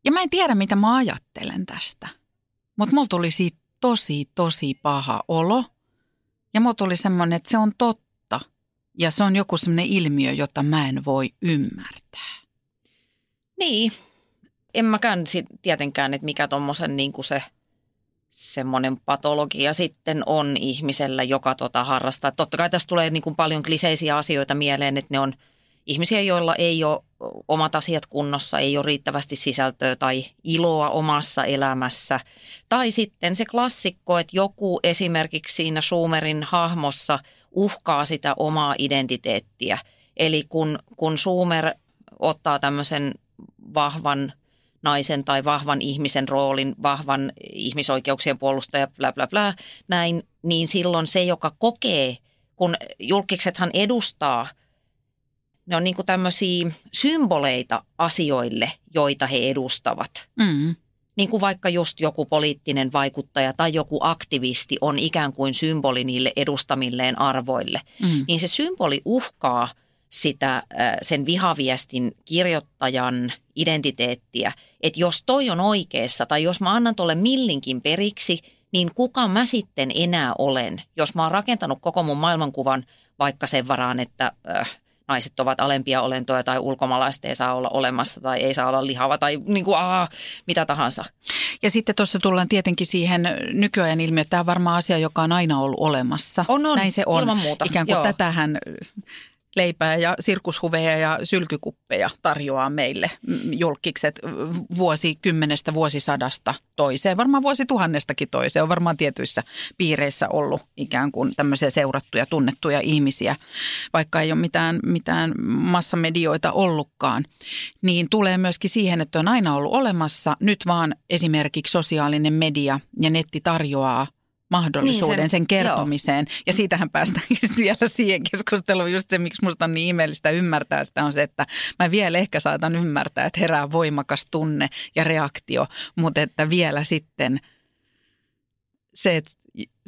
Ja mä en tiedä, mitä mä ajattelen tästä. Mutta mulla tuli siitä tosi, tosi paha olo. Ja mulla tuli semmoinen, että se on totta. Ja se on joku semmoinen ilmiö, jota mä en voi ymmärtää. Niin. En mäkään sit tietenkään, että mikä tuommoisen niin se semmoinen patologia sitten on ihmisellä, joka tota harrastaa. Totta kai tässä tulee niin kuin paljon kliseisiä asioita mieleen, että ne on ihmisiä, joilla ei ole omat asiat kunnossa, ei ole riittävästi sisältöä tai iloa omassa elämässä. Tai sitten se klassikko, että joku esimerkiksi siinä Schumerin hahmossa uhkaa sitä omaa identiteettiä. Eli kun, kun Schumer ottaa tämmöisen vahvan naisen tai vahvan ihmisen roolin, vahvan ihmisoikeuksien puolustaja, bla bla bla, näin, niin silloin se, joka kokee, kun julkiksethan edustaa, ne on niin kuin tämmöisiä symboleita asioille, joita he edustavat. Mm. Niin kuin vaikka just joku poliittinen vaikuttaja tai joku aktivisti on ikään kuin symboli niille edustamilleen arvoille Mm. niin se symboli uhkaa sitä äh, sen vihaviestin kirjoittajan identiteettiä. Että jos toi on oikeassa tai jos mä annan tuolle millinkin periksi, niin kuka mä sitten enää olen, jos mä oon rakentanut koko mun maailmankuvan vaikka sen varaan, että äh, naiset ovat alempia olentoja tai ulkomaalaista ei saa olla olemassa tai ei saa olla lihava tai niin kuin, aa, mitä tahansa. Ja sitten tuossa tullaan tietenkin siihen nykyajan ilmiöön. Tämä on varmaan asia, joka on aina ollut olemassa. On, on. Näin se on. Ilman muuta. Ikään kuin Joo. tätähän leipää ja sirkushuveja ja sylkykuppeja tarjoaa meille julkikset vuosikymmenestä vuosisadasta toiseen, varmaan vuosituhannestakin toiseen. On varmaan tietyissä piireissä ollut ikään kuin tämmöisiä seurattuja, tunnettuja ihmisiä, vaikka ei ole mitään, mitään massamedioita ollutkaan. Niin tulee myöskin siihen, että on aina ollut olemassa, nyt vaan esimerkiksi sosiaalinen media ja netti tarjoaa mahdollisuuden Niin, sen, sen- kertomiseen. Ja siitähän päästään just vielä siihen keskusteluun. Just se, miksi musta on niin ihmeellistä ymmärtää sitä, on se, että mä vielä ehkä saatan ymmärtää, että herää voimakas tunne ja reaktio, mutta että vielä sitten se, että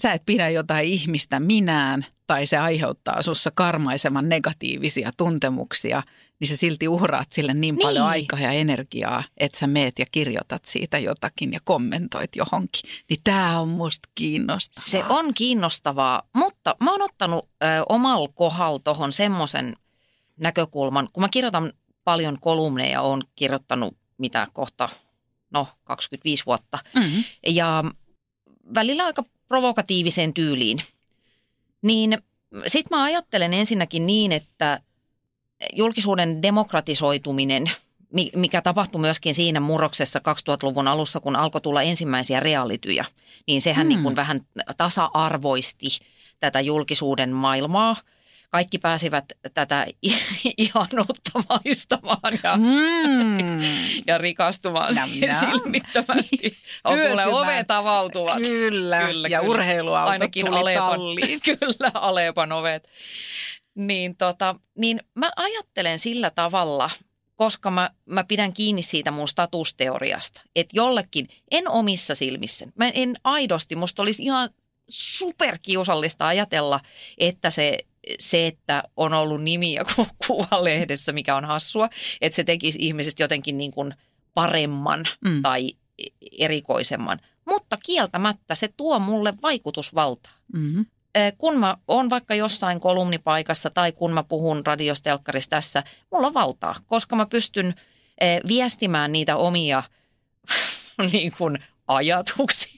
sä et pidä jotain ihmistä minään tai se aiheuttaa sussa karmaiseman negatiivisia tuntemuksia, niin sä silti uhraat sille niin, niin. paljon aikaa ja energiaa, että sä meet ja kirjoitat siitä jotakin ja kommentoit johonkin. Niin tää on musta kiinnostavaa. Se on kiinnostavaa, mutta mä oon ottanut ö, omalla kohdalla tuohon semmoisen näkökulman, kun mä kirjoitan paljon kolumneja, oon kirjoittanut mitä kohta, no 25 vuotta, Mm-hmm. ja välillä aika provokatiiviseen tyyliin. Niin sit mä ajattelen ensinnäkin niin, että julkisuuden demokratisoituminen, mi- mikä tapahtui myöskin siinä murroksessa 2000-luvun alussa, kun alkoi tulla ensimmäisiä reaalityjä, niin sehän Hmm. niin kuin vähän tasa-arvoisti tätä julkisuuden maailmaa. Kaikki pääsivät tätä ihanuutta maistamaan ja Mm. ja rikastumaan nam. silmittömästi. On kuule ovet avautuvat. Kyllä. Kyllä, ja kyllä. urheiluautot Ainakin tuli Alepan, talliin. kyllä, Alepan ovet. Niin, tota, niin mä ajattelen sillä tavalla, koska mä, mä pidän kiinni siitä mun statusteoriasta, että jollekin, en omissa silmissä, mä en aidosti, musta olisi ihan superkiusallista ajatella, että se, se, että on ollut nimi ja ku- kuva lehdessä, mikä on hassua, että se tekisi ihmisestä jotenkin niin kuin paremman Mm. tai erikoisemman. Mutta kieltämättä se tuo mulle vaikutusvaltaa. Mm-hmm. Kun mä oon vaikka jossain kolumnipaikassa tai kun mä puhun radiostelkkarissa tässä, mulla on valtaa, koska mä pystyn viestimään niitä omia niin kuin ajatuksia.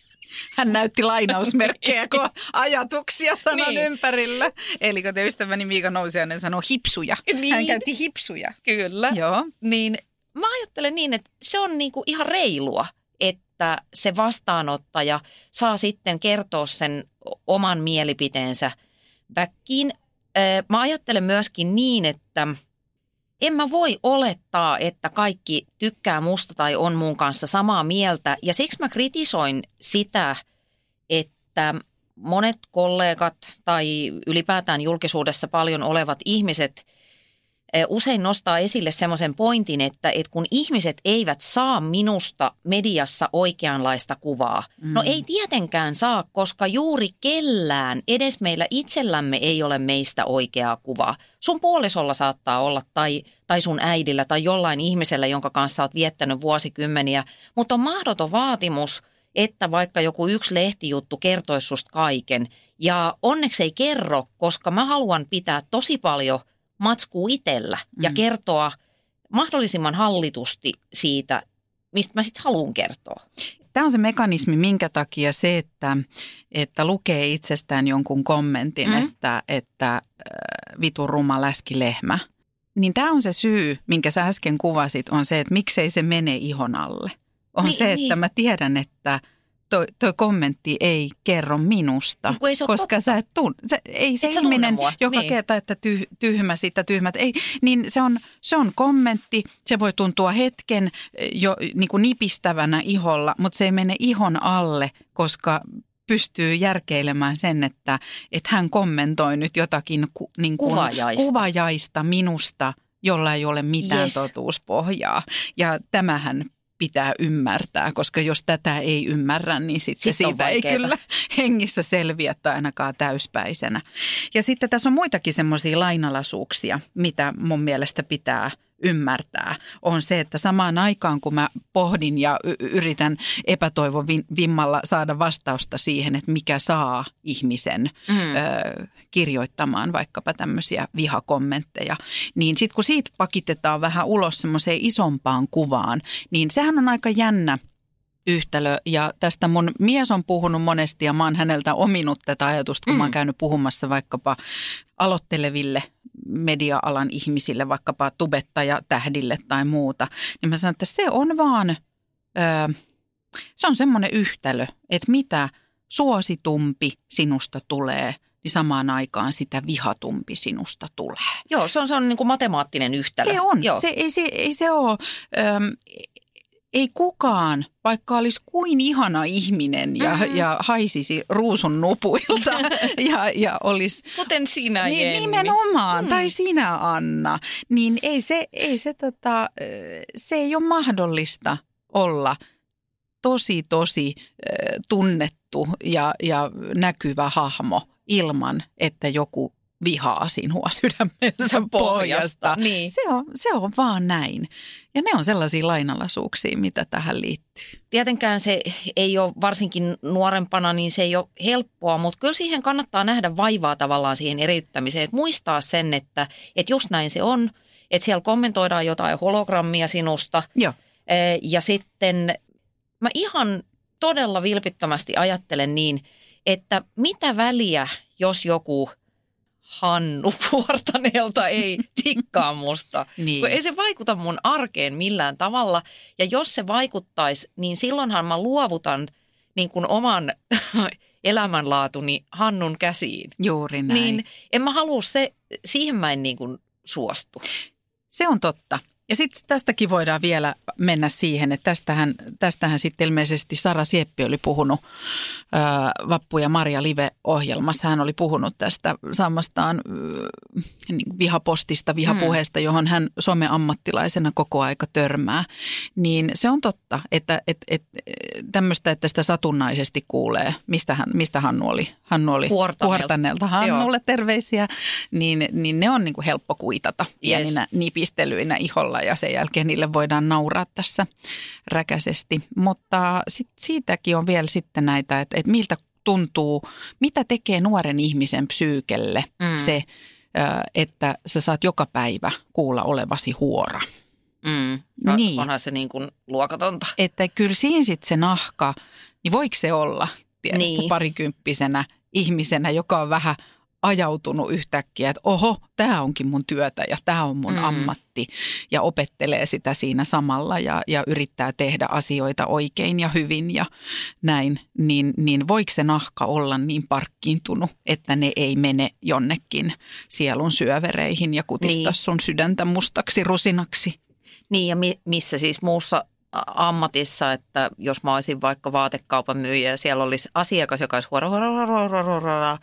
Hän näytti lainausmerkkejä, kun ajatuksia sanan Niin. ympärillä. Eli kun te ystäväni Miika Nousiainen sanoi hipsuja. Niin. Hän käytti hipsuja. Kyllä. Joo. Niin mä ajattelen niin, että se on niin kuin ihan reilua, että se vastaanottaja saa sitten kertoa sen oman mielipiteensä väkkiin. Mä ajattelen myöskin niin, että en mä voi olettaa, että kaikki tykkää musta tai on mun kanssa samaa mieltä. Ja siksi mä kritisoin sitä, että monet kollegat tai ylipäätään julkisuudessa paljon olevat ihmiset usein nostaa esille semmoisen pointin, että, että kun ihmiset eivät saa minusta mediassa oikeanlaista kuvaa, mm. no ei tietenkään saa, koska juuri kellään, edes meillä itsellämme ei ole meistä oikeaa kuvaa. Sun puolisolla saattaa olla tai, tai sun äidillä tai jollain ihmisellä, jonka kanssa oot viettänyt vuosikymmeniä, mutta on mahdoton vaatimus, että vaikka joku yksi lehtijuttu kertoisi susta kaiken. Ja onneksi ei kerro, koska mä haluan pitää tosi paljon matskuu itsellä ja Mm. kertoa mahdollisimman hallitusti siitä, mistä mä sitten haluan kertoa. Tämä on se mekanismi, minkä takia se, että, että lukee itsestään jonkun kommentin, Mm. että, että äh, vitun ruma läskilehmä, niin tämä on se syy, minkä sä äsken kuvasit, on se, että miksei se mene ihon alle. On niin, se, että niin. mä tiedän, että toi, toi kommentti ei kerro minusta, Niin ei koska totta. sä et tunne, se, ei se Et sä ihminen, joka niin. kertaa, että tyh, tyhmä sitä tyhmät, ei, niin se on, se on kommentti, se voi tuntua hetken eh, jo niin kuin nipistävänä iholla, mutta se ei mene ihon alle, koska pystyy järkeilemään sen, että, että hän kommentoi nyt jotakin ku, niin kuin Kuvajaista. kuvajaista minusta, jolla ei ole mitään yes. totuuspohjaa. Ja tämähän pitää ymmärtää, koska jos tätä ei ymmärrä, niin sitten Sitten siitä ei kyllä hengissä selviä tai ainakaan täyspäisenä. Ja sitten tässä on muitakin semmoisia lainalaisuuksia, mitä mun mielestä pitää ymmärtää, on se, että samaan aikaan kun mä pohdin ja y- yritän epätoivon vimmalla saada vastausta siihen, että mikä saa ihmisen Mm. ö, kirjoittamaan vaikkapa tämmöisiä vihakommentteja, niin sitten kun siitä pakitetaan vähän ulos semmoiseen isompaan kuvaan, niin sehän on aika jännä yhtälö. Ja tästä mun mies on puhunut monesti ja mä oon häneltä ominut tätä ajatusta, kun mm. mä oon käynyt puhumassa vaikkapa aloitteleville media-alan ihmisille, vaikkapa tubettaja tähdille tai muuta. Niin mä sanon, että se on vaan, öö, se on semmoinen yhtälö, että mitä suositumpi sinusta tulee – niin samaan aikaan sitä vihatumpi sinusta tulee. Joo, se on, se on niin kuin matemaattinen yhtälö. Se on. Joo. Se, ei, se, ei se ole. Öm, ei kukaan, vaikka olisi kuin ihana ihminen ja, mm-hmm. ja haisisi ruusun nupuilta ja, ja olisi... Kuten sinä, niin, Jenni. Nimenomaan, mm. tai sinä, Anna. Niin ei se, ei se, tota, se ei ole mahdollista olla tosi, tosi tunnettu ja, ja näkyvä hahmo ilman, että joku vihaa sinua sydämensä pohjasta. Niin. Se, on, se on vaan näin. Ja ne on sellaisia lainalaisuuksia, mitä tähän liittyy. Tietenkään se ei ole, varsinkin nuorempana, niin se ei ole helppoa, mutta kyllä siihen kannattaa nähdä vaivaa tavallaan siihen eriyttämiseen. Että muistaa sen, että, että just näin se on, että siellä kommentoidaan jotain hologrammia sinusta. Joo. Ja sitten mä ihan todella vilpittömästi ajattelen niin, että mitä väliä, jos joku Hannu Puortaneelta ei dikkaa musta. niin. Kun ei se vaikuta mun arkeen millään tavalla. Ja jos se vaikuttaisi, niin silloinhan mä luovutan niin kuin oman elämänlaatuni Hannun käsiin. Juuri näin. Niin en mä halua se, siihen mä en niin kuin suostu. Se on totta. Ja sitten tästäkin voidaan vielä mennä siihen, että tästähän, tästähän sitten ilmeisesti Sara Sieppi oli puhunut ää, Vappu ja Maria Live-ohjelmassa. Hän oli puhunut tästä saamastaan ää, niin vihapostista, vihapuheesta, mm. johon hän some-ammattilaisena koko aika törmää. Niin se on totta, että et, et, tämmöistä, että sitä satunnaisesti kuulee, mistä, hän, mistä Hannu oli, Hannu oli Puortaneelta Hannulle Joo. terveisiä, niin, niin ne on niin kuin helppo kuitata pieninä yes. nipistelyinä iholla tavalla ja sen jälkeen niille voidaan nauraa tässä räkäisesti. Mutta sit siitäkin on vielä sitten näitä, että, että miltä tuntuu, mitä tekee nuoren ihmisen psyykelle mm. se, että sä saat joka päivä kuulla olevasi huora. Mm. No, niin. Onhan se niin kuin luokatonta. Että kyllä siinä sitten se nahka, niin voiko se olla, tiedätkö, niin. parikymppisenä ihmisenä, joka on vähän ajautunut yhtäkkiä, että oho, tämä onkin mun työtä ja tämä on mun mm. ammatti ja opettelee sitä siinä samalla ja, ja yrittää tehdä asioita oikein ja hyvin ja näin, niin, niin voiko se nahka olla niin parkkiintunut, että ne ei mene jonnekin sielun syövereihin ja kutista niin. sun sydäntä mustaksi rusinaksi? Niin ja mi- missä siis muussa ammatissa, että jos mä olisin vaikka vaatekaupan myyjä ja siellä olisi asiakas, joka olisi huora, huora, huora, huora, huora,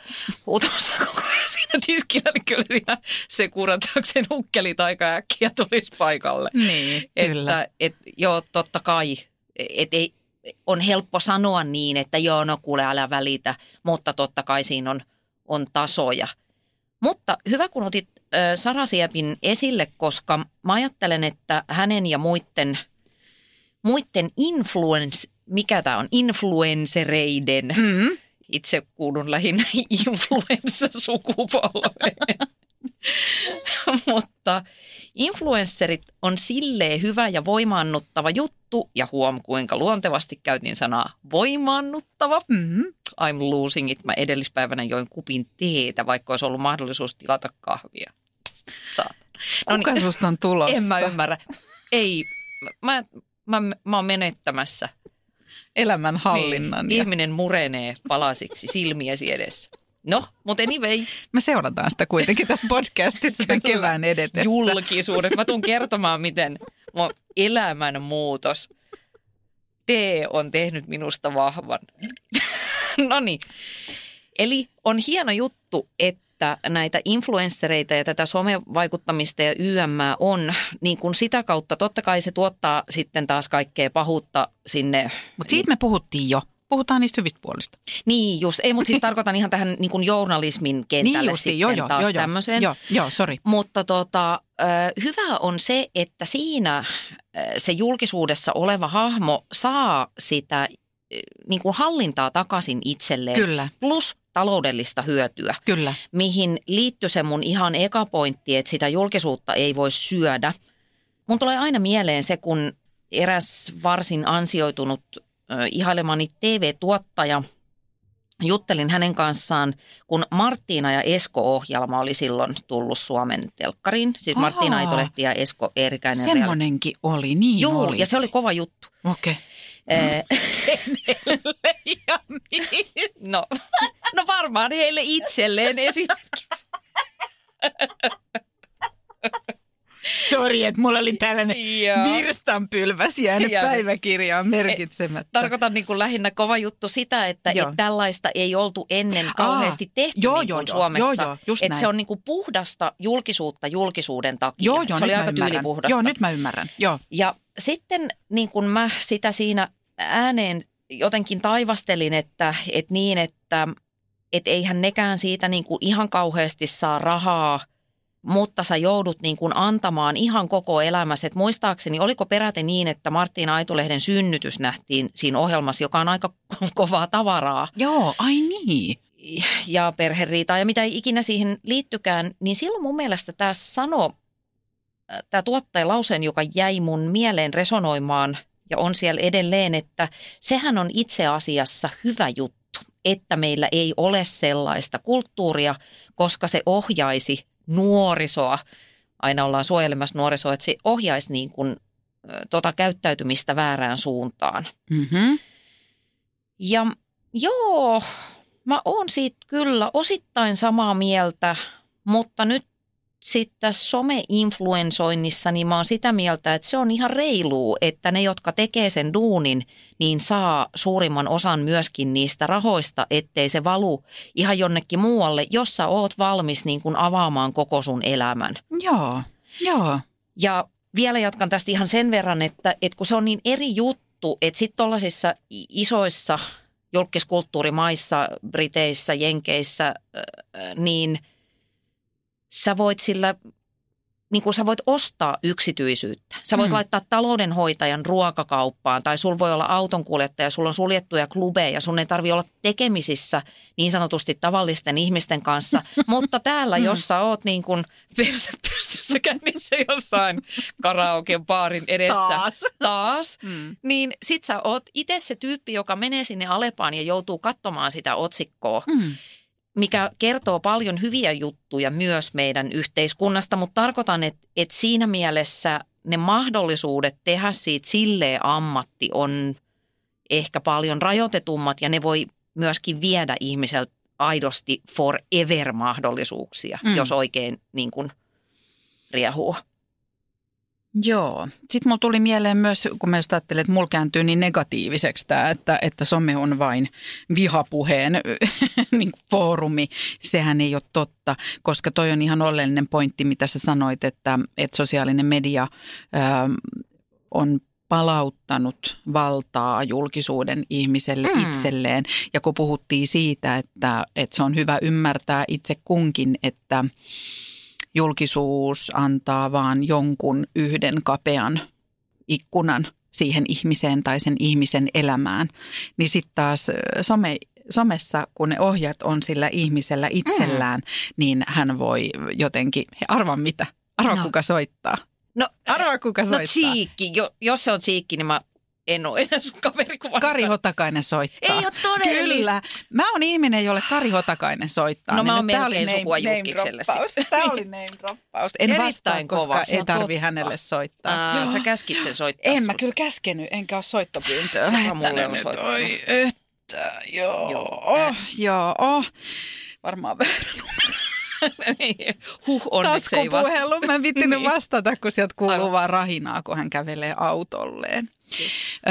koko ajan siinä tiskillä, niin kyllä siinä se kurantaakseen hukkelit aika äkkiä tulisi paikalle. Niin, kyllä. Että, et, joo, totta kai. Et ei, on helppo sanoa niin, että joo, no kuule, älä välitä, mutta totta kai siinä on, on tasoja. Mutta hyvä, kun otit äh, Sara Siepin esille, koska mä ajattelen, että hänen ja muiden – muiden influence, mikä tämä on, influencereiden, mm-hmm. itse kuulun lähinnä influenssa-sukupolveen. Mutta influencerit on silleen hyvä ja voimaannuttava juttu, ja huom kuinka luontevasti käytin sanaa voimaannuttava. Mm-hmm. I'm losing it. Mä edellispäivänä join kupin teetä, vaikka olisi ollut mahdollisuus tilata kahvia. Saat. No Kuka niin, susta on tulossa? En mä ymmärrä. Ei, mä, mä, mä oon menettämässä. Elämän hallinnan. Niin, ja... Ihminen murenee palasiksi silmiesi edessä. No, mutta anyway. Me seurataan sitä kuitenkin tässä podcastissa tämän kevään edetessä. Julkisuudet. Mä tuun kertomaan, miten mun elämänmuutos T on tehnyt minusta vahvan. no niin. Eli on hieno juttu, että että näitä influenssereita ja tätä somevaikuttamista ja YM on, niin kuin sitä kautta totta kai se tuottaa sitten taas kaikkea pahuutta sinne. Mutta siitä me puhuttiin jo. Puhutaan niistä hyvistä puolista. Niin just, ei mutta siis tarkoitan ihan tähän niin kuin journalismin kentälle niin justiin, sitten joo, taas joo, tämmöiseen. Joo, joo, sorry. Mutta tota, hyvä on se, että siinä se julkisuudessa oleva hahmo saa sitä niin kuin hallintaa takaisin itselleen. Kyllä. Plus taloudellista hyötyä. Kyllä. Mihin liittyy se mun ihan eka pointti, että sitä julkisuutta ei voi syödä. Mun tulee aina mieleen se, kun eräs varsin ansioitunut ihailemani TV-tuottaja. Juttelin hänen kanssaan, kun Marttiina ja Esko-ohjelma oli silloin tullut Suomen telkkariin. Siis Marttiina Aa. Aitolehti ja Esko Eerikäinen. Semmonenkin oli, niin Joo, oli. ja se oli kova juttu. Okei. Eh, Ja no, no varmaan heille itselleen esimerkiksi. Sori, että mulla oli tällainen Joo. virstanpylväs jäänyt Jäänyt. päiväkirjaan merkitsemättä. Tarkoitan niin kuin lähinnä kova juttu sitä, että et tällaista ei oltu ennen kauheasti tehty joo, niin kuin joo, Suomessa. joo, joo, että se on niin kuin puhdasta julkisuutta julkisuuden takia. Joo, joo, se oli aika tyylipuhdasta. Joo, nyt mä ymmärrän. Joo. Ja sitten niin kuin mä sitä siinä ääneen jotenkin taivastelin, että, että niin, että, että eihän nekään siitä niin kuin ihan kauheasti saa rahaa, mutta sä joudut niin kuin antamaan ihan koko elämässä. Et muistaakseni, oliko peräti niin, että Marttiina Aitolehden synnytys nähtiin siinä ohjelmassa, joka on aika kovaa tavaraa Joo, ai niin. ja perheriitaa ja mitä ei ikinä siihen liittykään, niin silloin mun mielestä tämä sano, tämä tuottaja lauseen, joka jäi mun mieleen resonoimaan ja on siellä edelleen, että sehän on itse asiassa hyvä juttu, että meillä ei ole sellaista kulttuuria, koska se ohjaisi nuorisoa, aina ollaan suojelemassa nuorisoa, että se ohjaisi niin kuin, tota käyttäytymistä väärään suuntaan. Mm-hmm. Ja joo, mä oon siitä kyllä osittain samaa mieltä, mutta nyt sitten tässä some-influensoinnissa, niin mä oon sitä mieltä, että se on ihan reilu, että ne, jotka tekee sen duunin, niin saa suurimman osan myöskin niistä rahoista, ettei se valu ihan jonnekin muualle, jos sä oot valmis niin kuin avaamaan koko sun elämän. Joo, joo. Ja vielä jatkan tästä ihan sen verran, että, että kun se on niin eri juttu, että sitten tuollaisissa isoissa julkiskulttuurimaissa, Briteissä, Jenkeissä, niin sä voit sillä, niin kuin sä voit ostaa yksityisyyttä. Sä voit Mm. mm. laittaa taloudenhoitajan ruokakauppaan tai sul voi olla autonkuljettaja, sulla on suljettuja klubeja, sun ei tarvi olla tekemisissä niin sanotusti tavallisten ihmisten kanssa. Mutta täällä, jos sä oot niin kuin perse pystyssä käynnissä jossain karaoken baarin edessä Taas. taas Mm. niin sit sä oot itse se tyyppi, joka menee sinne Alepaan ja joutuu katsomaan sitä otsikkoa, Mm. Mikä kertoo paljon hyviä juttuja myös meidän yhteiskunnasta, mutta tarkoitan, että, että siinä mielessä ne mahdollisuudet tehdä siitä silleen ammatti on ehkä paljon rajoitetummat ja ne voi myöskin viedä ihmiseltä aidosti forever mahdollisuuksia, Mm. mm. jos oikein niin kuin riehuu. Joo. Sitten mulla tuli mieleen myös, kun mä ajattelin, että mulla kääntyy niin negatiiviseksi tämä, että, että some on vain vihapuheen niin foorumi. Sehän ei ole totta, koska toi on ihan oleellinen pointti, mitä sä sanoit, että, että sosiaalinen media ää, on palauttanut valtaa julkisuuden ihmiselle mm. itselleen. Ja kun puhuttiin siitä, että, että se on hyvä ymmärtää itse kunkin, että julkisuus antaa vaan jonkun yhden kapean ikkunan siihen ihmiseen tai sen ihmisen elämään, niin sitten taas some, somessa, kun ne ohjat on sillä ihmisellä itsellään, mm. niin hän voi jotenkin, arva mitä, arva No. kuka soittaa. No, Arva kuka no soittaa. chiikki. Jo, jos se on chiikki, niin mä en ole enää sun kaveri. kun Kari. Hotakainen soittaa. Ei ole todellista. Kyllä. Mä oon ihminen, jolle Kari Hotakainen soittaa. No mä niin oon nyt tää melkein oli sukua siis. Tää oli name droppaus. En vastaa, kova, koska se ei tarvi totta. hänelle soittaa. Ää, Joo. sä käskit sen soittaa En mä sulle. kyllä käskenyt, enkä ole soittopyyntöä mulle lähettänyt on. Oi, että, joo, Joo. joo, joo. Varmaan vähän huh, onneksi ei vasta. Mä en vittinyt Niin. vastata, kun sieltä kuuluu Aivan. vaan rahinaa, kun hän kävelee autolleen. Ö,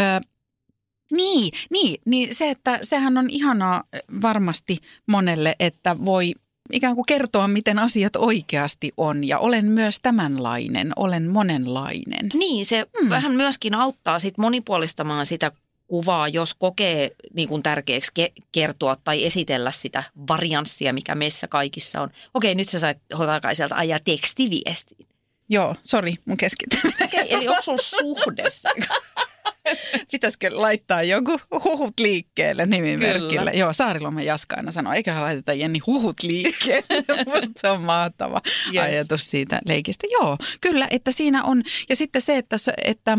niin, niin, niin se, että sehän on ihanaa varmasti monelle, että voi ikään kuin kertoa, miten asiat oikeasti on. Ja olen myös tämänlainen, olen monenlainen. Niin, se Mm. vähän myöskin auttaa sit monipuolistamaan sitä kuvaa, jos kokee niin kuin tärkeäksi ke- kertoa tai esitellä sitä varianssia, mikä meissä kaikissa on. Okei, nyt sä sait Hotakaiselta ajaa tekstiviestiin. Joo, sori, mun keskittyminen. Okei, eli onko sulla suhdessa? Pitäisikö laittaa joku huhut liikkeelle nimimerkillä? Kyllä. Joo, Saarilomen Jaska aina sanoo, eiköhän laiteta Jenni huhut liikkeelle. Musta se on mahtava Yes. ajatus siitä leikistä. Joo, kyllä, että siinä on. Ja sitten se, että, että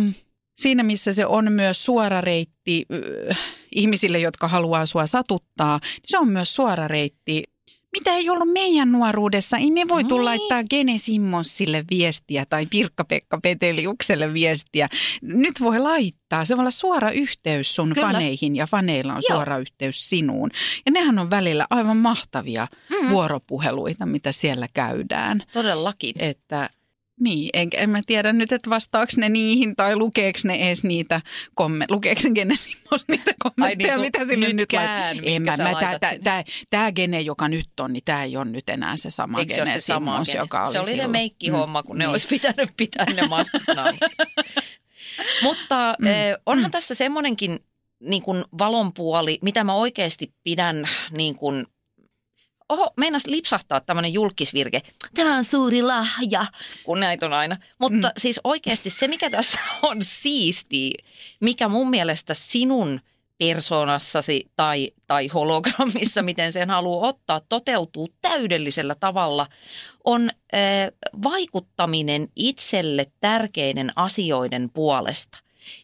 siinä missä se on myös suora reitti reitti äh, ihmisille, jotka haluaa sua satuttaa, niin se on myös suora reitti mitä ei ollut meidän nuoruudessa. Ei me voitu Niin. laittaa Gene Simmonsille viestiä tai Pirkka-Pekka Peteliukselle viestiä. Nyt voi laittaa. Se voi olla suora yhteys sun Kyllä. faneihin ja faneilla on Joo. suora yhteys sinuun. Ja nehän on välillä aivan mahtavia mm. vuoropuheluita, mitä siellä käydään. Todellakin. Että niin, en, en mä tiedä nyt, että vastaako ne niihin tai lukeeko ne edes niitä kommentteja. Lukeeko ne Simmons niitä kommentteja, niin, mitä sille nyt nytkään, laitat? En minkä mä, sä mä, laitat tää, sinne. tää, tää Gene, joka nyt on, niin tämä ei ole nyt enää se sama Eikö se Gene se sama Simmons, Gene? joka oli Se oli se silloin. meikkihomma, kun ne niin. olisi pitänyt pitää ne maskit naamalla. Mutta mm. eh, onhan tässä semmoinenkin niin kuin valonpuoli, mitä mä oikeasti pidän niin kuin Oho, meinas lipsahtaa tämmöinen julkisvirke. Tämä on suuri lahja, kun näitä on aina. Mutta mm. siis oikeasti se, mikä tässä on siisti, mikä mun mielestä sinun persoonassasi tai, tai hologrammissa, miten sen haluaa ottaa, toteutuu täydellisellä tavalla, on äh, vaikuttaminen itselle tärkeiden asioiden puolesta.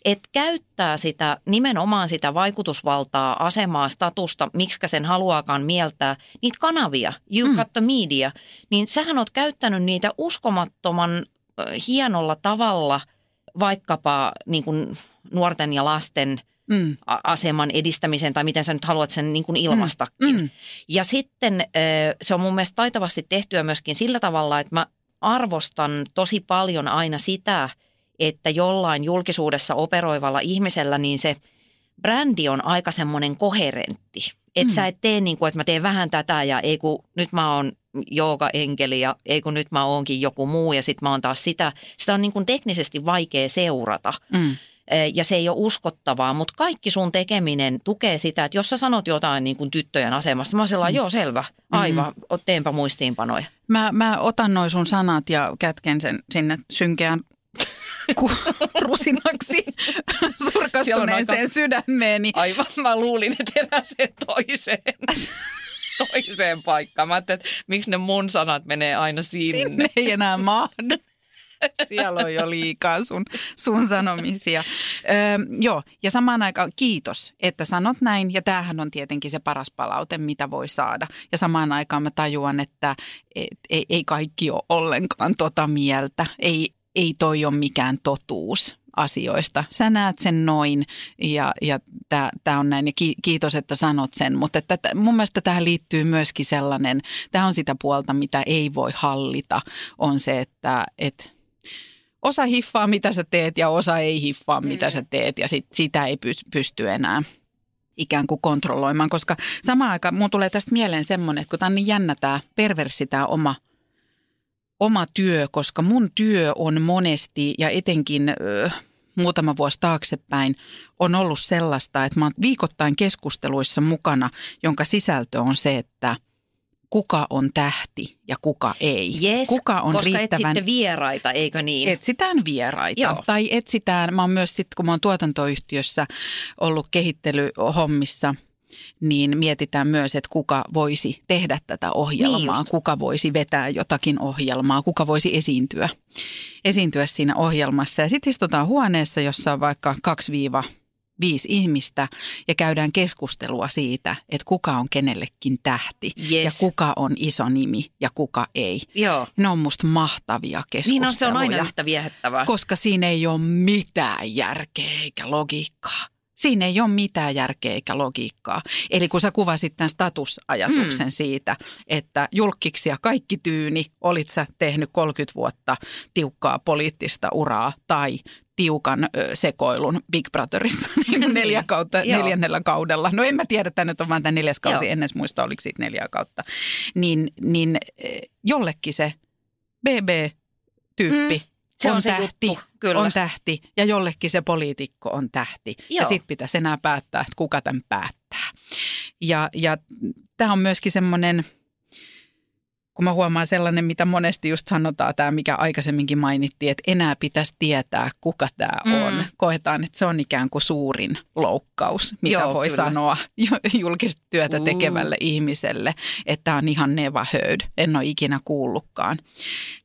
Et käyttää sitä nimenomaan sitä vaikutusvaltaa, asemaa, statusta, miksi sen haluaakaan mieltää, niitä kanavia, you Mm. got the media, niin sähän oot käyttänyt niitä uskomattoman ö, hienolla tavalla vaikkapa niin kuin nuorten ja lasten Mm. aseman edistämiseen tai miten sä nyt haluat sen niin kuin ilmastakin. Mm. Ja sitten se on mun mielestä taitavasti tehtyä myöskin sillä tavalla, että mä arvostan tosi paljon aina sitä, että jollain julkisuudessa operoivalla ihmisellä niin se brändi on aika semmoinen koherentti. Että Mm. sä et tee niin kuin, että mä teen vähän tätä ja ei kun nyt mä oon enkeli ja ei kun nyt mä oonkin joku muu ja sit mä oon taas sitä. Sitä on niin kuin teknisesti vaikea seurata Mm. Eh, ja se ei ole uskottavaa, mutta kaikki sun tekeminen tukee sitä, että jos sä sanot jotain niin kuin tyttöjen asemasta, mä oon sellainen, joo selvä, aivan, mm. teenpä muistiinpanoja. Mä, mä otan noin sun sanat ja kätken sen sinne synkeän rusinaksi surkastuneeseen aika- sydämeeni. Aivan, mä luulin, että eräseen toiseen, toiseen paikkaan. Mä että miksi ne mun sanat menee aina sinne. Sinne ei enää mahdu. Siellä on jo liikaa sun, sun sanomisia. Öö, joo, ja samaan aikaan kiitos, että sanot näin. Ja tämähän on tietenkin se paras palaute, mitä voi saada. Ja samaan aikaan mä tajuan, että et, ei, ei kaikki ole ollenkaan tota mieltä. Ei, ei toi ole mikään totuus asioista. Sä näet sen noin ja, ja tämä on näin ja ki, kiitos, että sanot sen. Mutta että, mun mielestä tähän liittyy myöskin sellainen, tämä on sitä puolta, mitä ei voi hallita, on se, että et, osa hiffaa, mitä sä teet ja osa ei hiffaa, mitä sä teet ja sit, sitä ei py- pysty enää ikään kuin kontrolloimaan, koska samaan aikaan mun tulee tästä mieleen semmoinen, että kun tämä on niin jännä tämä perversi tämä oma, oma työ, koska mun työ on monesti ja etenkin ö, muutama vuosi taaksepäin on ollut sellaista, että mä oon viikoittain keskusteluissa mukana, jonka sisältö on se, että kuka on tähti ja kuka ei. Yes, kuka on koska riittävän etsitte vieraita, eikö niin? Etsitään vieraita. Joo. Tai etsitään, mä oon myös sitten, kun mä oon tuotantoyhtiössä ollut kehittelyhommissa, niin mietitään myös, että kuka voisi tehdä tätä Niin ohjelmaa, just. kuka voisi vetää jotakin ohjelmaa, kuka voisi esiintyä, esiintyä siinä ohjelmassa. Ja sitten istutaan huoneessa, jossa on vaikka 2-5 ihmistä ja käydään keskustelua siitä, että kuka on kenellekin tähti ja Yes. kuka on iso nimi ja kuka ei. Joo. Ne on musta mahtavia keskusteluja. Niin on, se on aina yhtä viehättävää. Koska siinä ei ole mitään järkeä eikä logiikkaa. Siinä ei ole mitään järkeä eikä logiikkaa. Eli kun sä kuvasit tämän statusajatuksen mm. siitä, että julkkiksi ja kaikki tyyni, olit sä tehnyt 30 vuotta tiukkaa poliittista uraa tai tiukan sekoilun Big Brotherissa niin kuin neljä kautta, neljännellä kaudella. No en mä tiedä, että nyt on vaan tämä neljäs kausi, Joo. en edes muista, oliko siitä neljä kautta. Niin, niin jollekin se BB-tyyppi Mm, se on se tähti, juttu, kyllä. on tähti ja jollekin se poliitikko on tähti. Ja Joo. sitten pitäisi enää päättää, että kuka tämän päättää. Ja, ja tämä on myöskin semmoinen, kun mä huomaan sellainen, mitä monesti just sanotaan, tämä mikä aikaisemminkin mainittiin, että enää pitäisi tietää, kuka tämä Mm. on. Koetaan, että se on ikään kuin suurin loukkaus, mitä Joo, voi kyllä. sanoa ju- julkista työtä Uh. tekevälle ihmiselle, että tämä on ihan never heard, en ole ikinä kuullutkaan.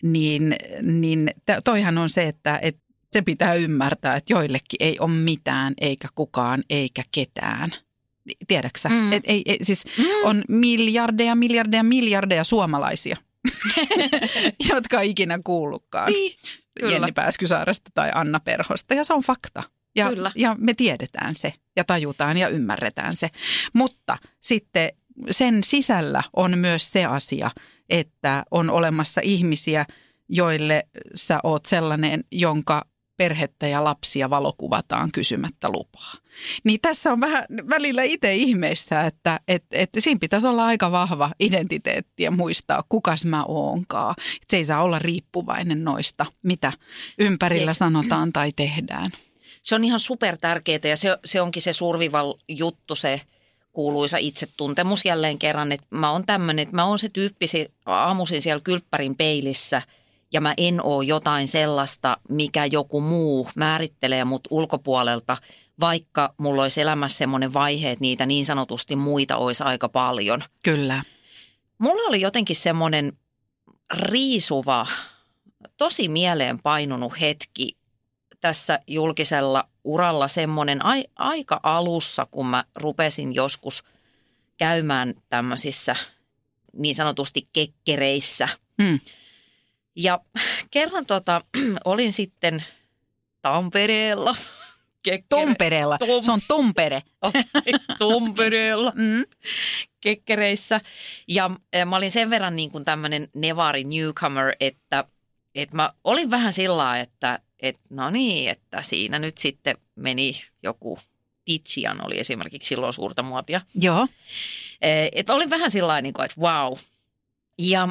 Niin, niin toihan on se, että et Se pitää ymmärtää, että joillekin ei ole mitään, eikä kukaan, eikä ketään. Tiedäksä? Mm. Et ei, ei, siis on miljardeja, miljardeja, miljardeja suomalaisia, jotka ei ikinä kuullutkaan Niin, kyllä. Jenni Pääskysaaresta tai Anna Perhosta. Ja se on fakta. Ja, Kyllä. ja me tiedetään se ja tajutaan ja ymmärretään se. Mutta sitten sen sisällä on myös se asia, että on olemassa ihmisiä, joille sä oot sellainen, jonka perhettä ja lapsia valokuvataan kysymättä lupaa. Niin tässä on vähän välillä itse ihmeissä, että, että, että siinä pitäisi olla aika vahva identiteetti ja muistaa, kukas mä oonkaan. Että se ei saa olla riippuvainen noista, mitä ympärillä Yes. sanotaan tai tehdään. Se on ihan super tärkeää ja se, se onkin se survival juttu, se kuuluisa itsetuntemus jälleen kerran, että mä oon tämmöinen, että mä oon se tyyppi aamuisin siellä kylppärin peilissä ja mä en oo jotain sellaista, mikä joku muu määrittelee mut ulkopuolelta, vaikka mulla olisi elämässä semmoinen vaihe, että niitä niin sanotusti muita olisi aika paljon. Kyllä. Mulla oli jotenkin semmoinen riisuva, tosi mieleen painunut hetki tässä julkisella uralla semmoinen ai, aika alussa, kun mä rupesin joskus käymään tämmöisissä niin sanotusti kekkereissä. Hmm. Ja kerran tota, olin sitten Tampereella. Kekkere- Tompereella. Tom- Se on Tompere. Tampereella Mm. kekkereissä. Ja mä olin sen verran niin kuin tämmöinen nevari newcomer, että, että mä olin vähän sillä lailla, että, että no niin, että siinä nyt sitten meni joku Titsian oli esimerkiksi silloin suurta muotia. Joo. Eh, Että olin vähän sillä lailla, niin kuin, että wow. Ja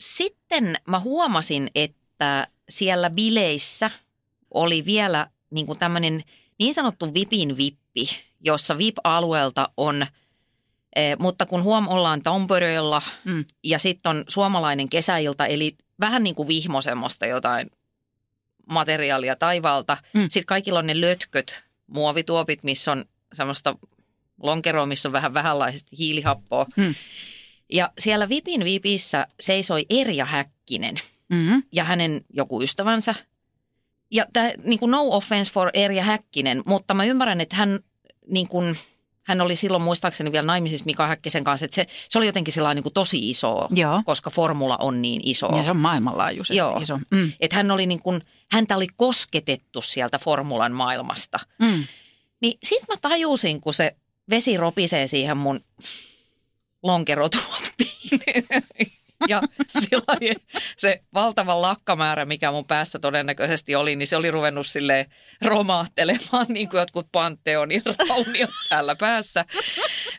sitten mä huomasin, että siellä bileissä oli vielä niin kuin tämmöinen niin sanottu VIPin vippi, jossa VIP-alueelta on, eh, mutta kun huom ollaan Tampereella Mm. ja sitten on suomalainen kesäilta, eli vähän niin kuin vihmo semmoista jotain materiaalia taivaalta. Mm. Sitten kaikilla on ne lötköt, muovituopit, missä on semmoista lonkeroa, missä on vähän vähänlaisesti hiilihappoa. Mm. Ja siellä Vipin Vipissä seisoi Erja Häkkinen Mm. ja hänen joku ystävänsä. Ja tämä, niin kuin no offense for Erja Häkkinen, mutta mä ymmärrän, että hän, niin kuin, hän oli silloin muistaakseni vielä naimisissa Mika Häkkisen kanssa, että se, se oli jotenkin sillä niin kuin tosi iso, Joo. koska formula on niin iso. Ja se on maailmanlaajuisesti Joo. iso. Mm. Että hän oli niin kuin, häntä oli kosketettu sieltä formulan maailmasta. Mm. Niin sit mä tajusin, kun se vesi ropisee siihen mun lonkerotuoppiin. ja silloin se valtava lakkamäärä, mikä mun päässä todennäköisesti oli, niin se oli ruvennut sille romahtelemaan niin kuin jotkut Panteonin rauniot täällä päässä.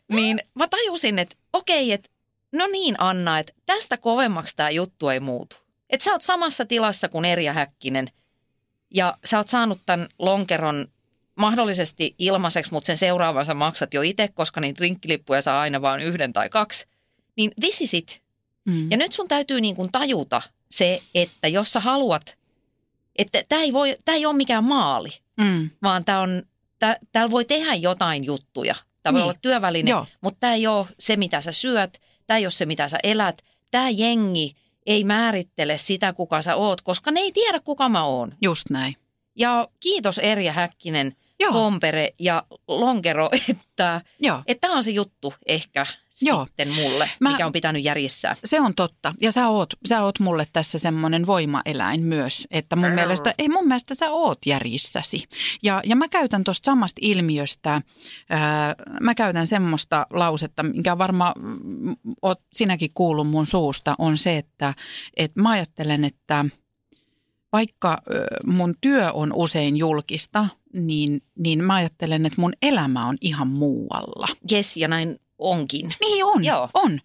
Niin mä tajusin, että okei, että no niin Anna, että tästä kovemmaksi tämä juttu ei muutu. Että sä oot samassa tilassa kuin Erja Häkkinen ja sä oot saanut tämän lonkeron mahdollisesti ilmaiseksi, mutta sen seuraavan sä maksat jo itse, koska niitä rinkkilippuja saa aina vain yhden tai kaksi. Niin this is it. Mm. Ja nyt sun täytyy niin kuin tajuta se, että jos sä haluat, että tämä ei, voi, tää ei ole mikään maali, Mm. vaan tää on, tää, täällä voi tehdä jotain juttuja. Tämä voi Niin. olla työväline, Joo. mutta tämä ei ole se, mitä sä syöt, tämä ei ole se, mitä sä elät. Tämä jengi ei määrittele sitä, kuka sä oot, koska ne ei tiedä, kuka mä oon. Just näin. Ja kiitos Erja Häkkinen, Joo. Tompere ja Lonkero, että Joo. tämä on se juttu ehkä Joo. sitten mulle, Mä- mikä on pitänyt järjestää. Se on totta. Ja sä oot, sä oot mulle tässä semmoinen voimaeläin myös, että mun mielestä, ei mun mielestä sä oot järjissäsi. Ja, ja mä käytän tuosta samasta ilmiöstä, ää, mä käytän semmoista lausetta, mikä varmaan mm, oot sinäkin kuullut mun suusta, on se, että, että mä ajattelen, että vaikka mun työ on usein julkista, niin, niin mä ajattelen, että mun elämä on ihan muualla. Jes, ja näin onkin. Niin on, Joo. on.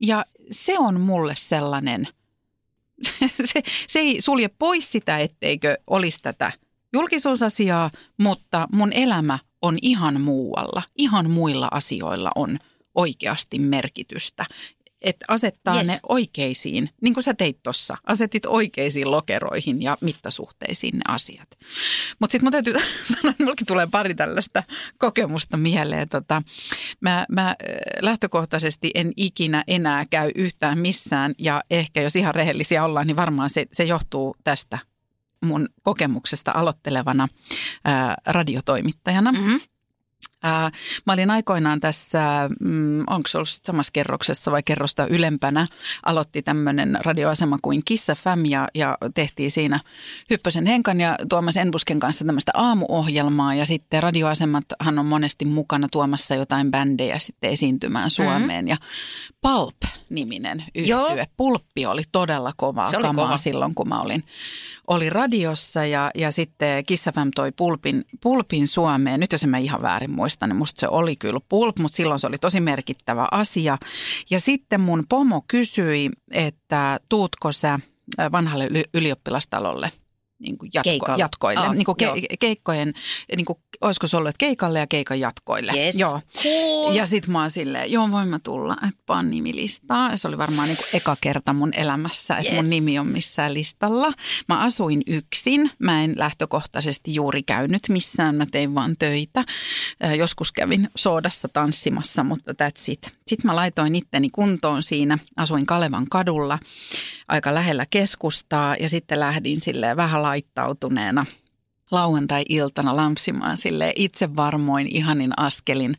Ja se on mulle sellainen, se, se ei sulje pois sitä, etteikö olisi tätä julkisuusasiaa, mutta mun elämä on ihan muualla. Ihan muilla asioilla on oikeasti merkitystä. Että asettaa Yes. ne oikeisiin, niin kuin sä teit tuossa, asetit oikeisiin lokeroihin ja mittasuhteisiin ne asiat. Mutta sitten mun täytyy sanoa, että mullekin tulee pari tällaista kokemusta mieleen. Tota, mä, mä äh, lähtökohtaisesti en ikinä enää käy yhtään missään ja ehkä jos ihan rehellisiä ollaan, niin varmaan se, se johtuu tästä mun kokemuksesta aloittelevana ää, radiotoimittajana. Mm-hmm. Ää, mä olin aikoinaan tässä, mm, onko se ollut samassa kerroksessa vai kerrosta ylempänä, aloitti tämmöinen radioasema kuin Kiss FM ja, ja tehtiin siinä Hyppösen Henkan ja Tuomas Enbusken kanssa tämmöistä aamuohjelmaa ja sitten radioasemathan on monesti mukana tuomassa jotain bändejä sitten esiintymään Suomeen ja Pulp-niminen yhtye. Pulppi oli todella kovaa Se oli kamaa kova. silloin, kun mä olin, olin radiossa ja, ja sitten Kiss FM toi Pulpin, Pulpin Suomeen. Nyt jos en mä ihan väärin muista, niin musta se oli kyllä Pulp, mutta silloin se oli tosi merkittävä asia. Ja sitten mun pomo kysyi, että tuutko sä vanhalle yli- ylioppilastalolle niin kuin jatko, Keikalle. jatkoille. Ah, niin kuin joo. ke, keikkojen, niin kuin, olisiko se ollut, että keikalle ja keikan jatkoille. Yes. Joo. Cool. Ja sit mä oon silleen, joo voin mä tulla, että paan nimilistaa. Ja Se oli varmaan niin eka kerta mun elämässä, että yes. mun nimi on missään listalla. Mä asuin yksin, mä en lähtökohtaisesti juuri käynyt missään, mä tein vaan töitä. Joskus kävin soodassa tanssimassa, mutta that's it. Sitten mä laitoin itteni kuntoon siinä, asuin Kalevan kadulla aika lähellä keskustaa ja sitten lähdin silleen vähän laittautuneena lauantai-iltana lampsimaan sille itse varmoin ihanin askelin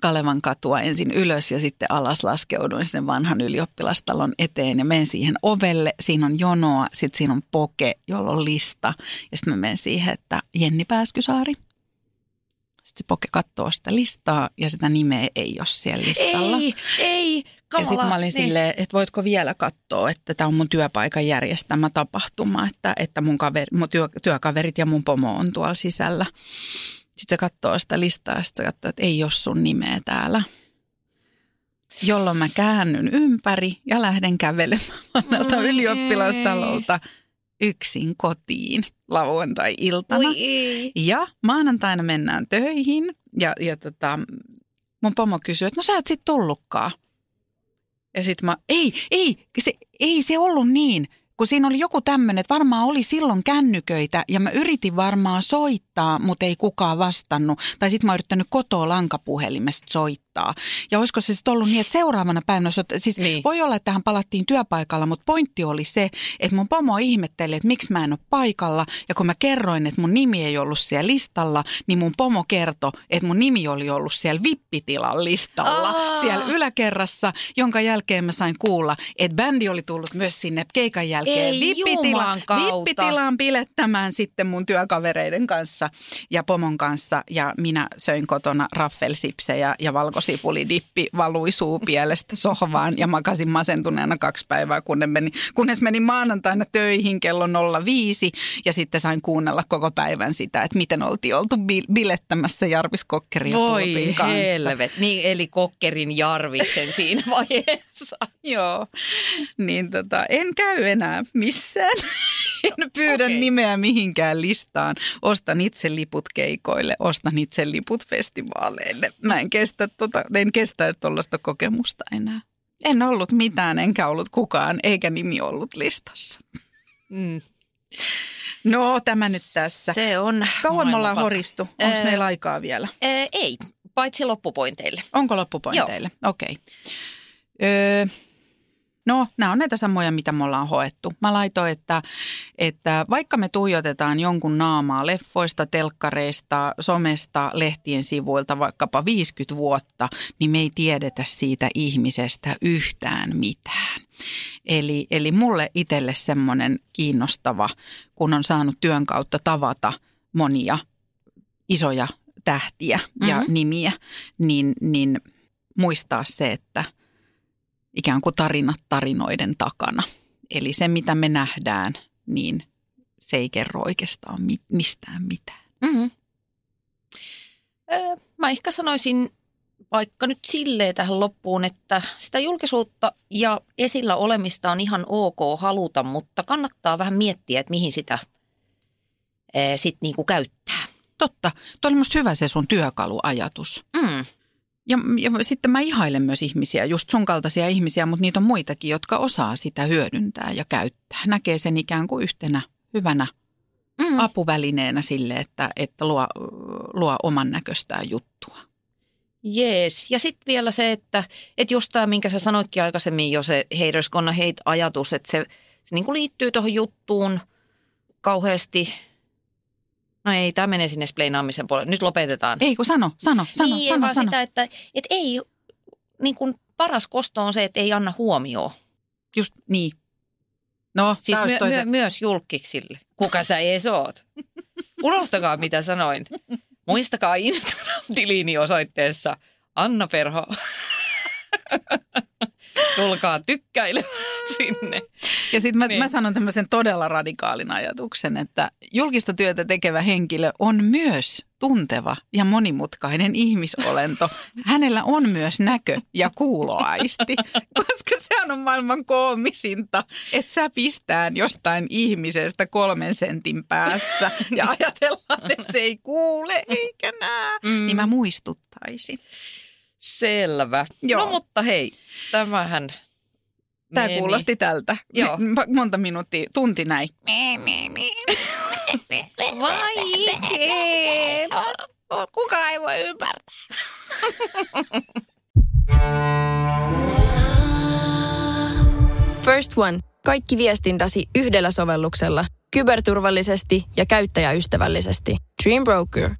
Kalevan katua ensin ylös ja sitten alas laskeuduin sinne vanhan ylioppilastalon eteen ja menen siihen ovelle. Siinä on jonoa, sitten siinä on poke, jolla on lista ja sitten mä menen siihen, että Jenni Pääskysaari. Sitten se poke katsoo sitä listaa ja sitä nimeä ei ole siellä listalla. Ei, ei, kamala. Ja sitten mä olin Niin. silleen, että voitko vielä katsoa, että tämä on mun työpaikan järjestämä tapahtuma, että, että mun, kaveri, mun työ, työkaverit ja mun pomo on tuolla sisällä. Sitten se katsoo sitä listaa ja sitten se katsoo, että ei ole sun nimeä täällä. Jolloin mä käännyn ympäri ja lähden kävelemään vanhalta Oi ylioppilastalolta yksin kotiin lauantai-iltana. Ja maanantaina mennään töihin ja, ja tota, mun pomo kysyy, että no sä et sit tullutkaan. Ja sit mä, ei, ei, se, ei se ollut niin. Kun siinä oli joku tämmöinen, että varmaan oli silloin kännyköitä ja mä yritin varmaan soittaa, mutta ei kukaan vastannut. Tai sitten mä oon yrittänyt kotoa lankapuhelimesta soittaa. Ja olisiko se sitten ollut niin, että seuraavana päivänä, siis Niin. voi olla, että tähän palattiin työpaikalla, mutta pointti oli se, että mun pomo ihmetteli, että miksi mä en ole paikalla. Ja kun mä kerroin, että mun nimi ei ollut siellä listalla, niin mun pomo kertoi, että mun nimi oli ollut siellä vippitilan listalla, Aa. siellä yläkerrassa, jonka jälkeen mä sain kuulla, että bändi oli tullut myös sinne keikan jälkeen kautta. vippitilaan bilettämään sitten mun työkavereiden kanssa ja pomon kanssa. Ja minä söin kotona raffelsipsejä ja valkosipulidippi valui suupielestä sohvaan ja makasin masentuneena kaksi päivää, kunnes menin, kunnes menin maanantaina töihin kello 05 ja sitten sain kuunnella koko päivän sitä, että miten oltiin oltu bi- bilettämässä Jarvis Kokkerin ja Voi kanssa. helvet. Niin, eli Kokkerin Jarviksen siinä vaiheessa. Joo, niin tota, en käy enää missään. En pyydä Okei. nimeä mihinkään listaan. Ostan itse liput keikoille, ostan itse liput festivaaleille. Mä en kestä, tota, en kestä tuollaista kokemusta enää. En ollut mitään, enkä ollut kukaan, eikä nimi ollut listassa. Mm. No, tämä nyt tässä. Se on Kauan me ollaan horistu. Onko Ää, meillä aikaa vielä? Ää, ei, paitsi loppupointeille. Onko loppupointeille? Okei. Okay. Öö, no, nämä on näitä samoja, mitä me ollaan hoettu. Mä laitoin, että, että vaikka me tuijotetaan jonkun naamaa leffoista, telkkareista, somesta, lehtien sivuilta vaikkapa 50 vuotta, niin me ei tiedetä siitä ihmisestä yhtään mitään. Eli, eli mulle itselle semmoinen kiinnostava, kun on saanut työn kautta tavata monia isoja tähtiä ja Mhm. nimiä, niin, niin muistaa se, että ikään kuin tarinat tarinoiden takana. Eli se, mitä me nähdään, niin se ei kerro oikeastaan mi- mistään mitään. Mm-hmm. Öö, mä ehkä sanoisin vaikka nyt silleen tähän loppuun, että sitä julkisuutta ja esillä olemista on ihan ok haluta, mutta kannattaa vähän miettiä, että mihin sitä sitten niinku käyttää. Totta, tuo oli musta hyvä se sun työkaluajatus. Mm. Ja, ja sitten mä ihailen myös ihmisiä, just sun kaltaisia ihmisiä, mutta niitä on muitakin, jotka osaa sitä hyödyntää ja käyttää. Näkee sen ikään kuin yhtenä hyvänä Mm. apuvälineenä sille, että, että luo, luo oman näköistään juttua. Jees. Ja sitten vielä se, että, että just tämä, minkä sä sanoitkin aikaisemmin jo, se haters gonna hate-ajatus, että se, se niin kuin liittyy tuohon juttuun, kauheasti, no ei, tämä menee sinne spleinaamisen puolelle. Nyt lopetetaan. Ei kun sano, sano, sano, niin, sano, sano. sitä, että, että ei, niin kuin paras kosto on se, että ei anna huomioon. Just niin. No, Siis tää olisi my, toisen- my, myös julkiksille. Kuka sä ees oot? Unohtakaa mitä sanoin. Muistakaa Instagram-tiliini osoitteessa Anna Perho. Tulkaa tykkäilemään sinne. Ja sitten mä, Niin. mä sanon tämmöisen todella radikaalin ajatuksen, että julkista työtä tekevä henkilö on myös tunteva ja monimutkainen ihmisolento. Hänellä on myös näkö- ja kuuloaisti, koska sehän on maailman koomisinta, että sä pistään jostain ihmisestä kolmen sentin päässä ja ajatellaan, että se ei kuule eikä näe. Mm. Niin mä muistuttaisin. Selvä. Joo. No mutta hei, tämähän Tämä meni. kuulosti tältä. Joo. Me- monta minuuttia, tunti näin. Vaikeet. Kuka ei voi ymmärtää. First One. Kaikki viestintäsi yhdellä sovelluksella. Kyberturvallisesti ja käyttäjäystävällisesti. Dream Broker.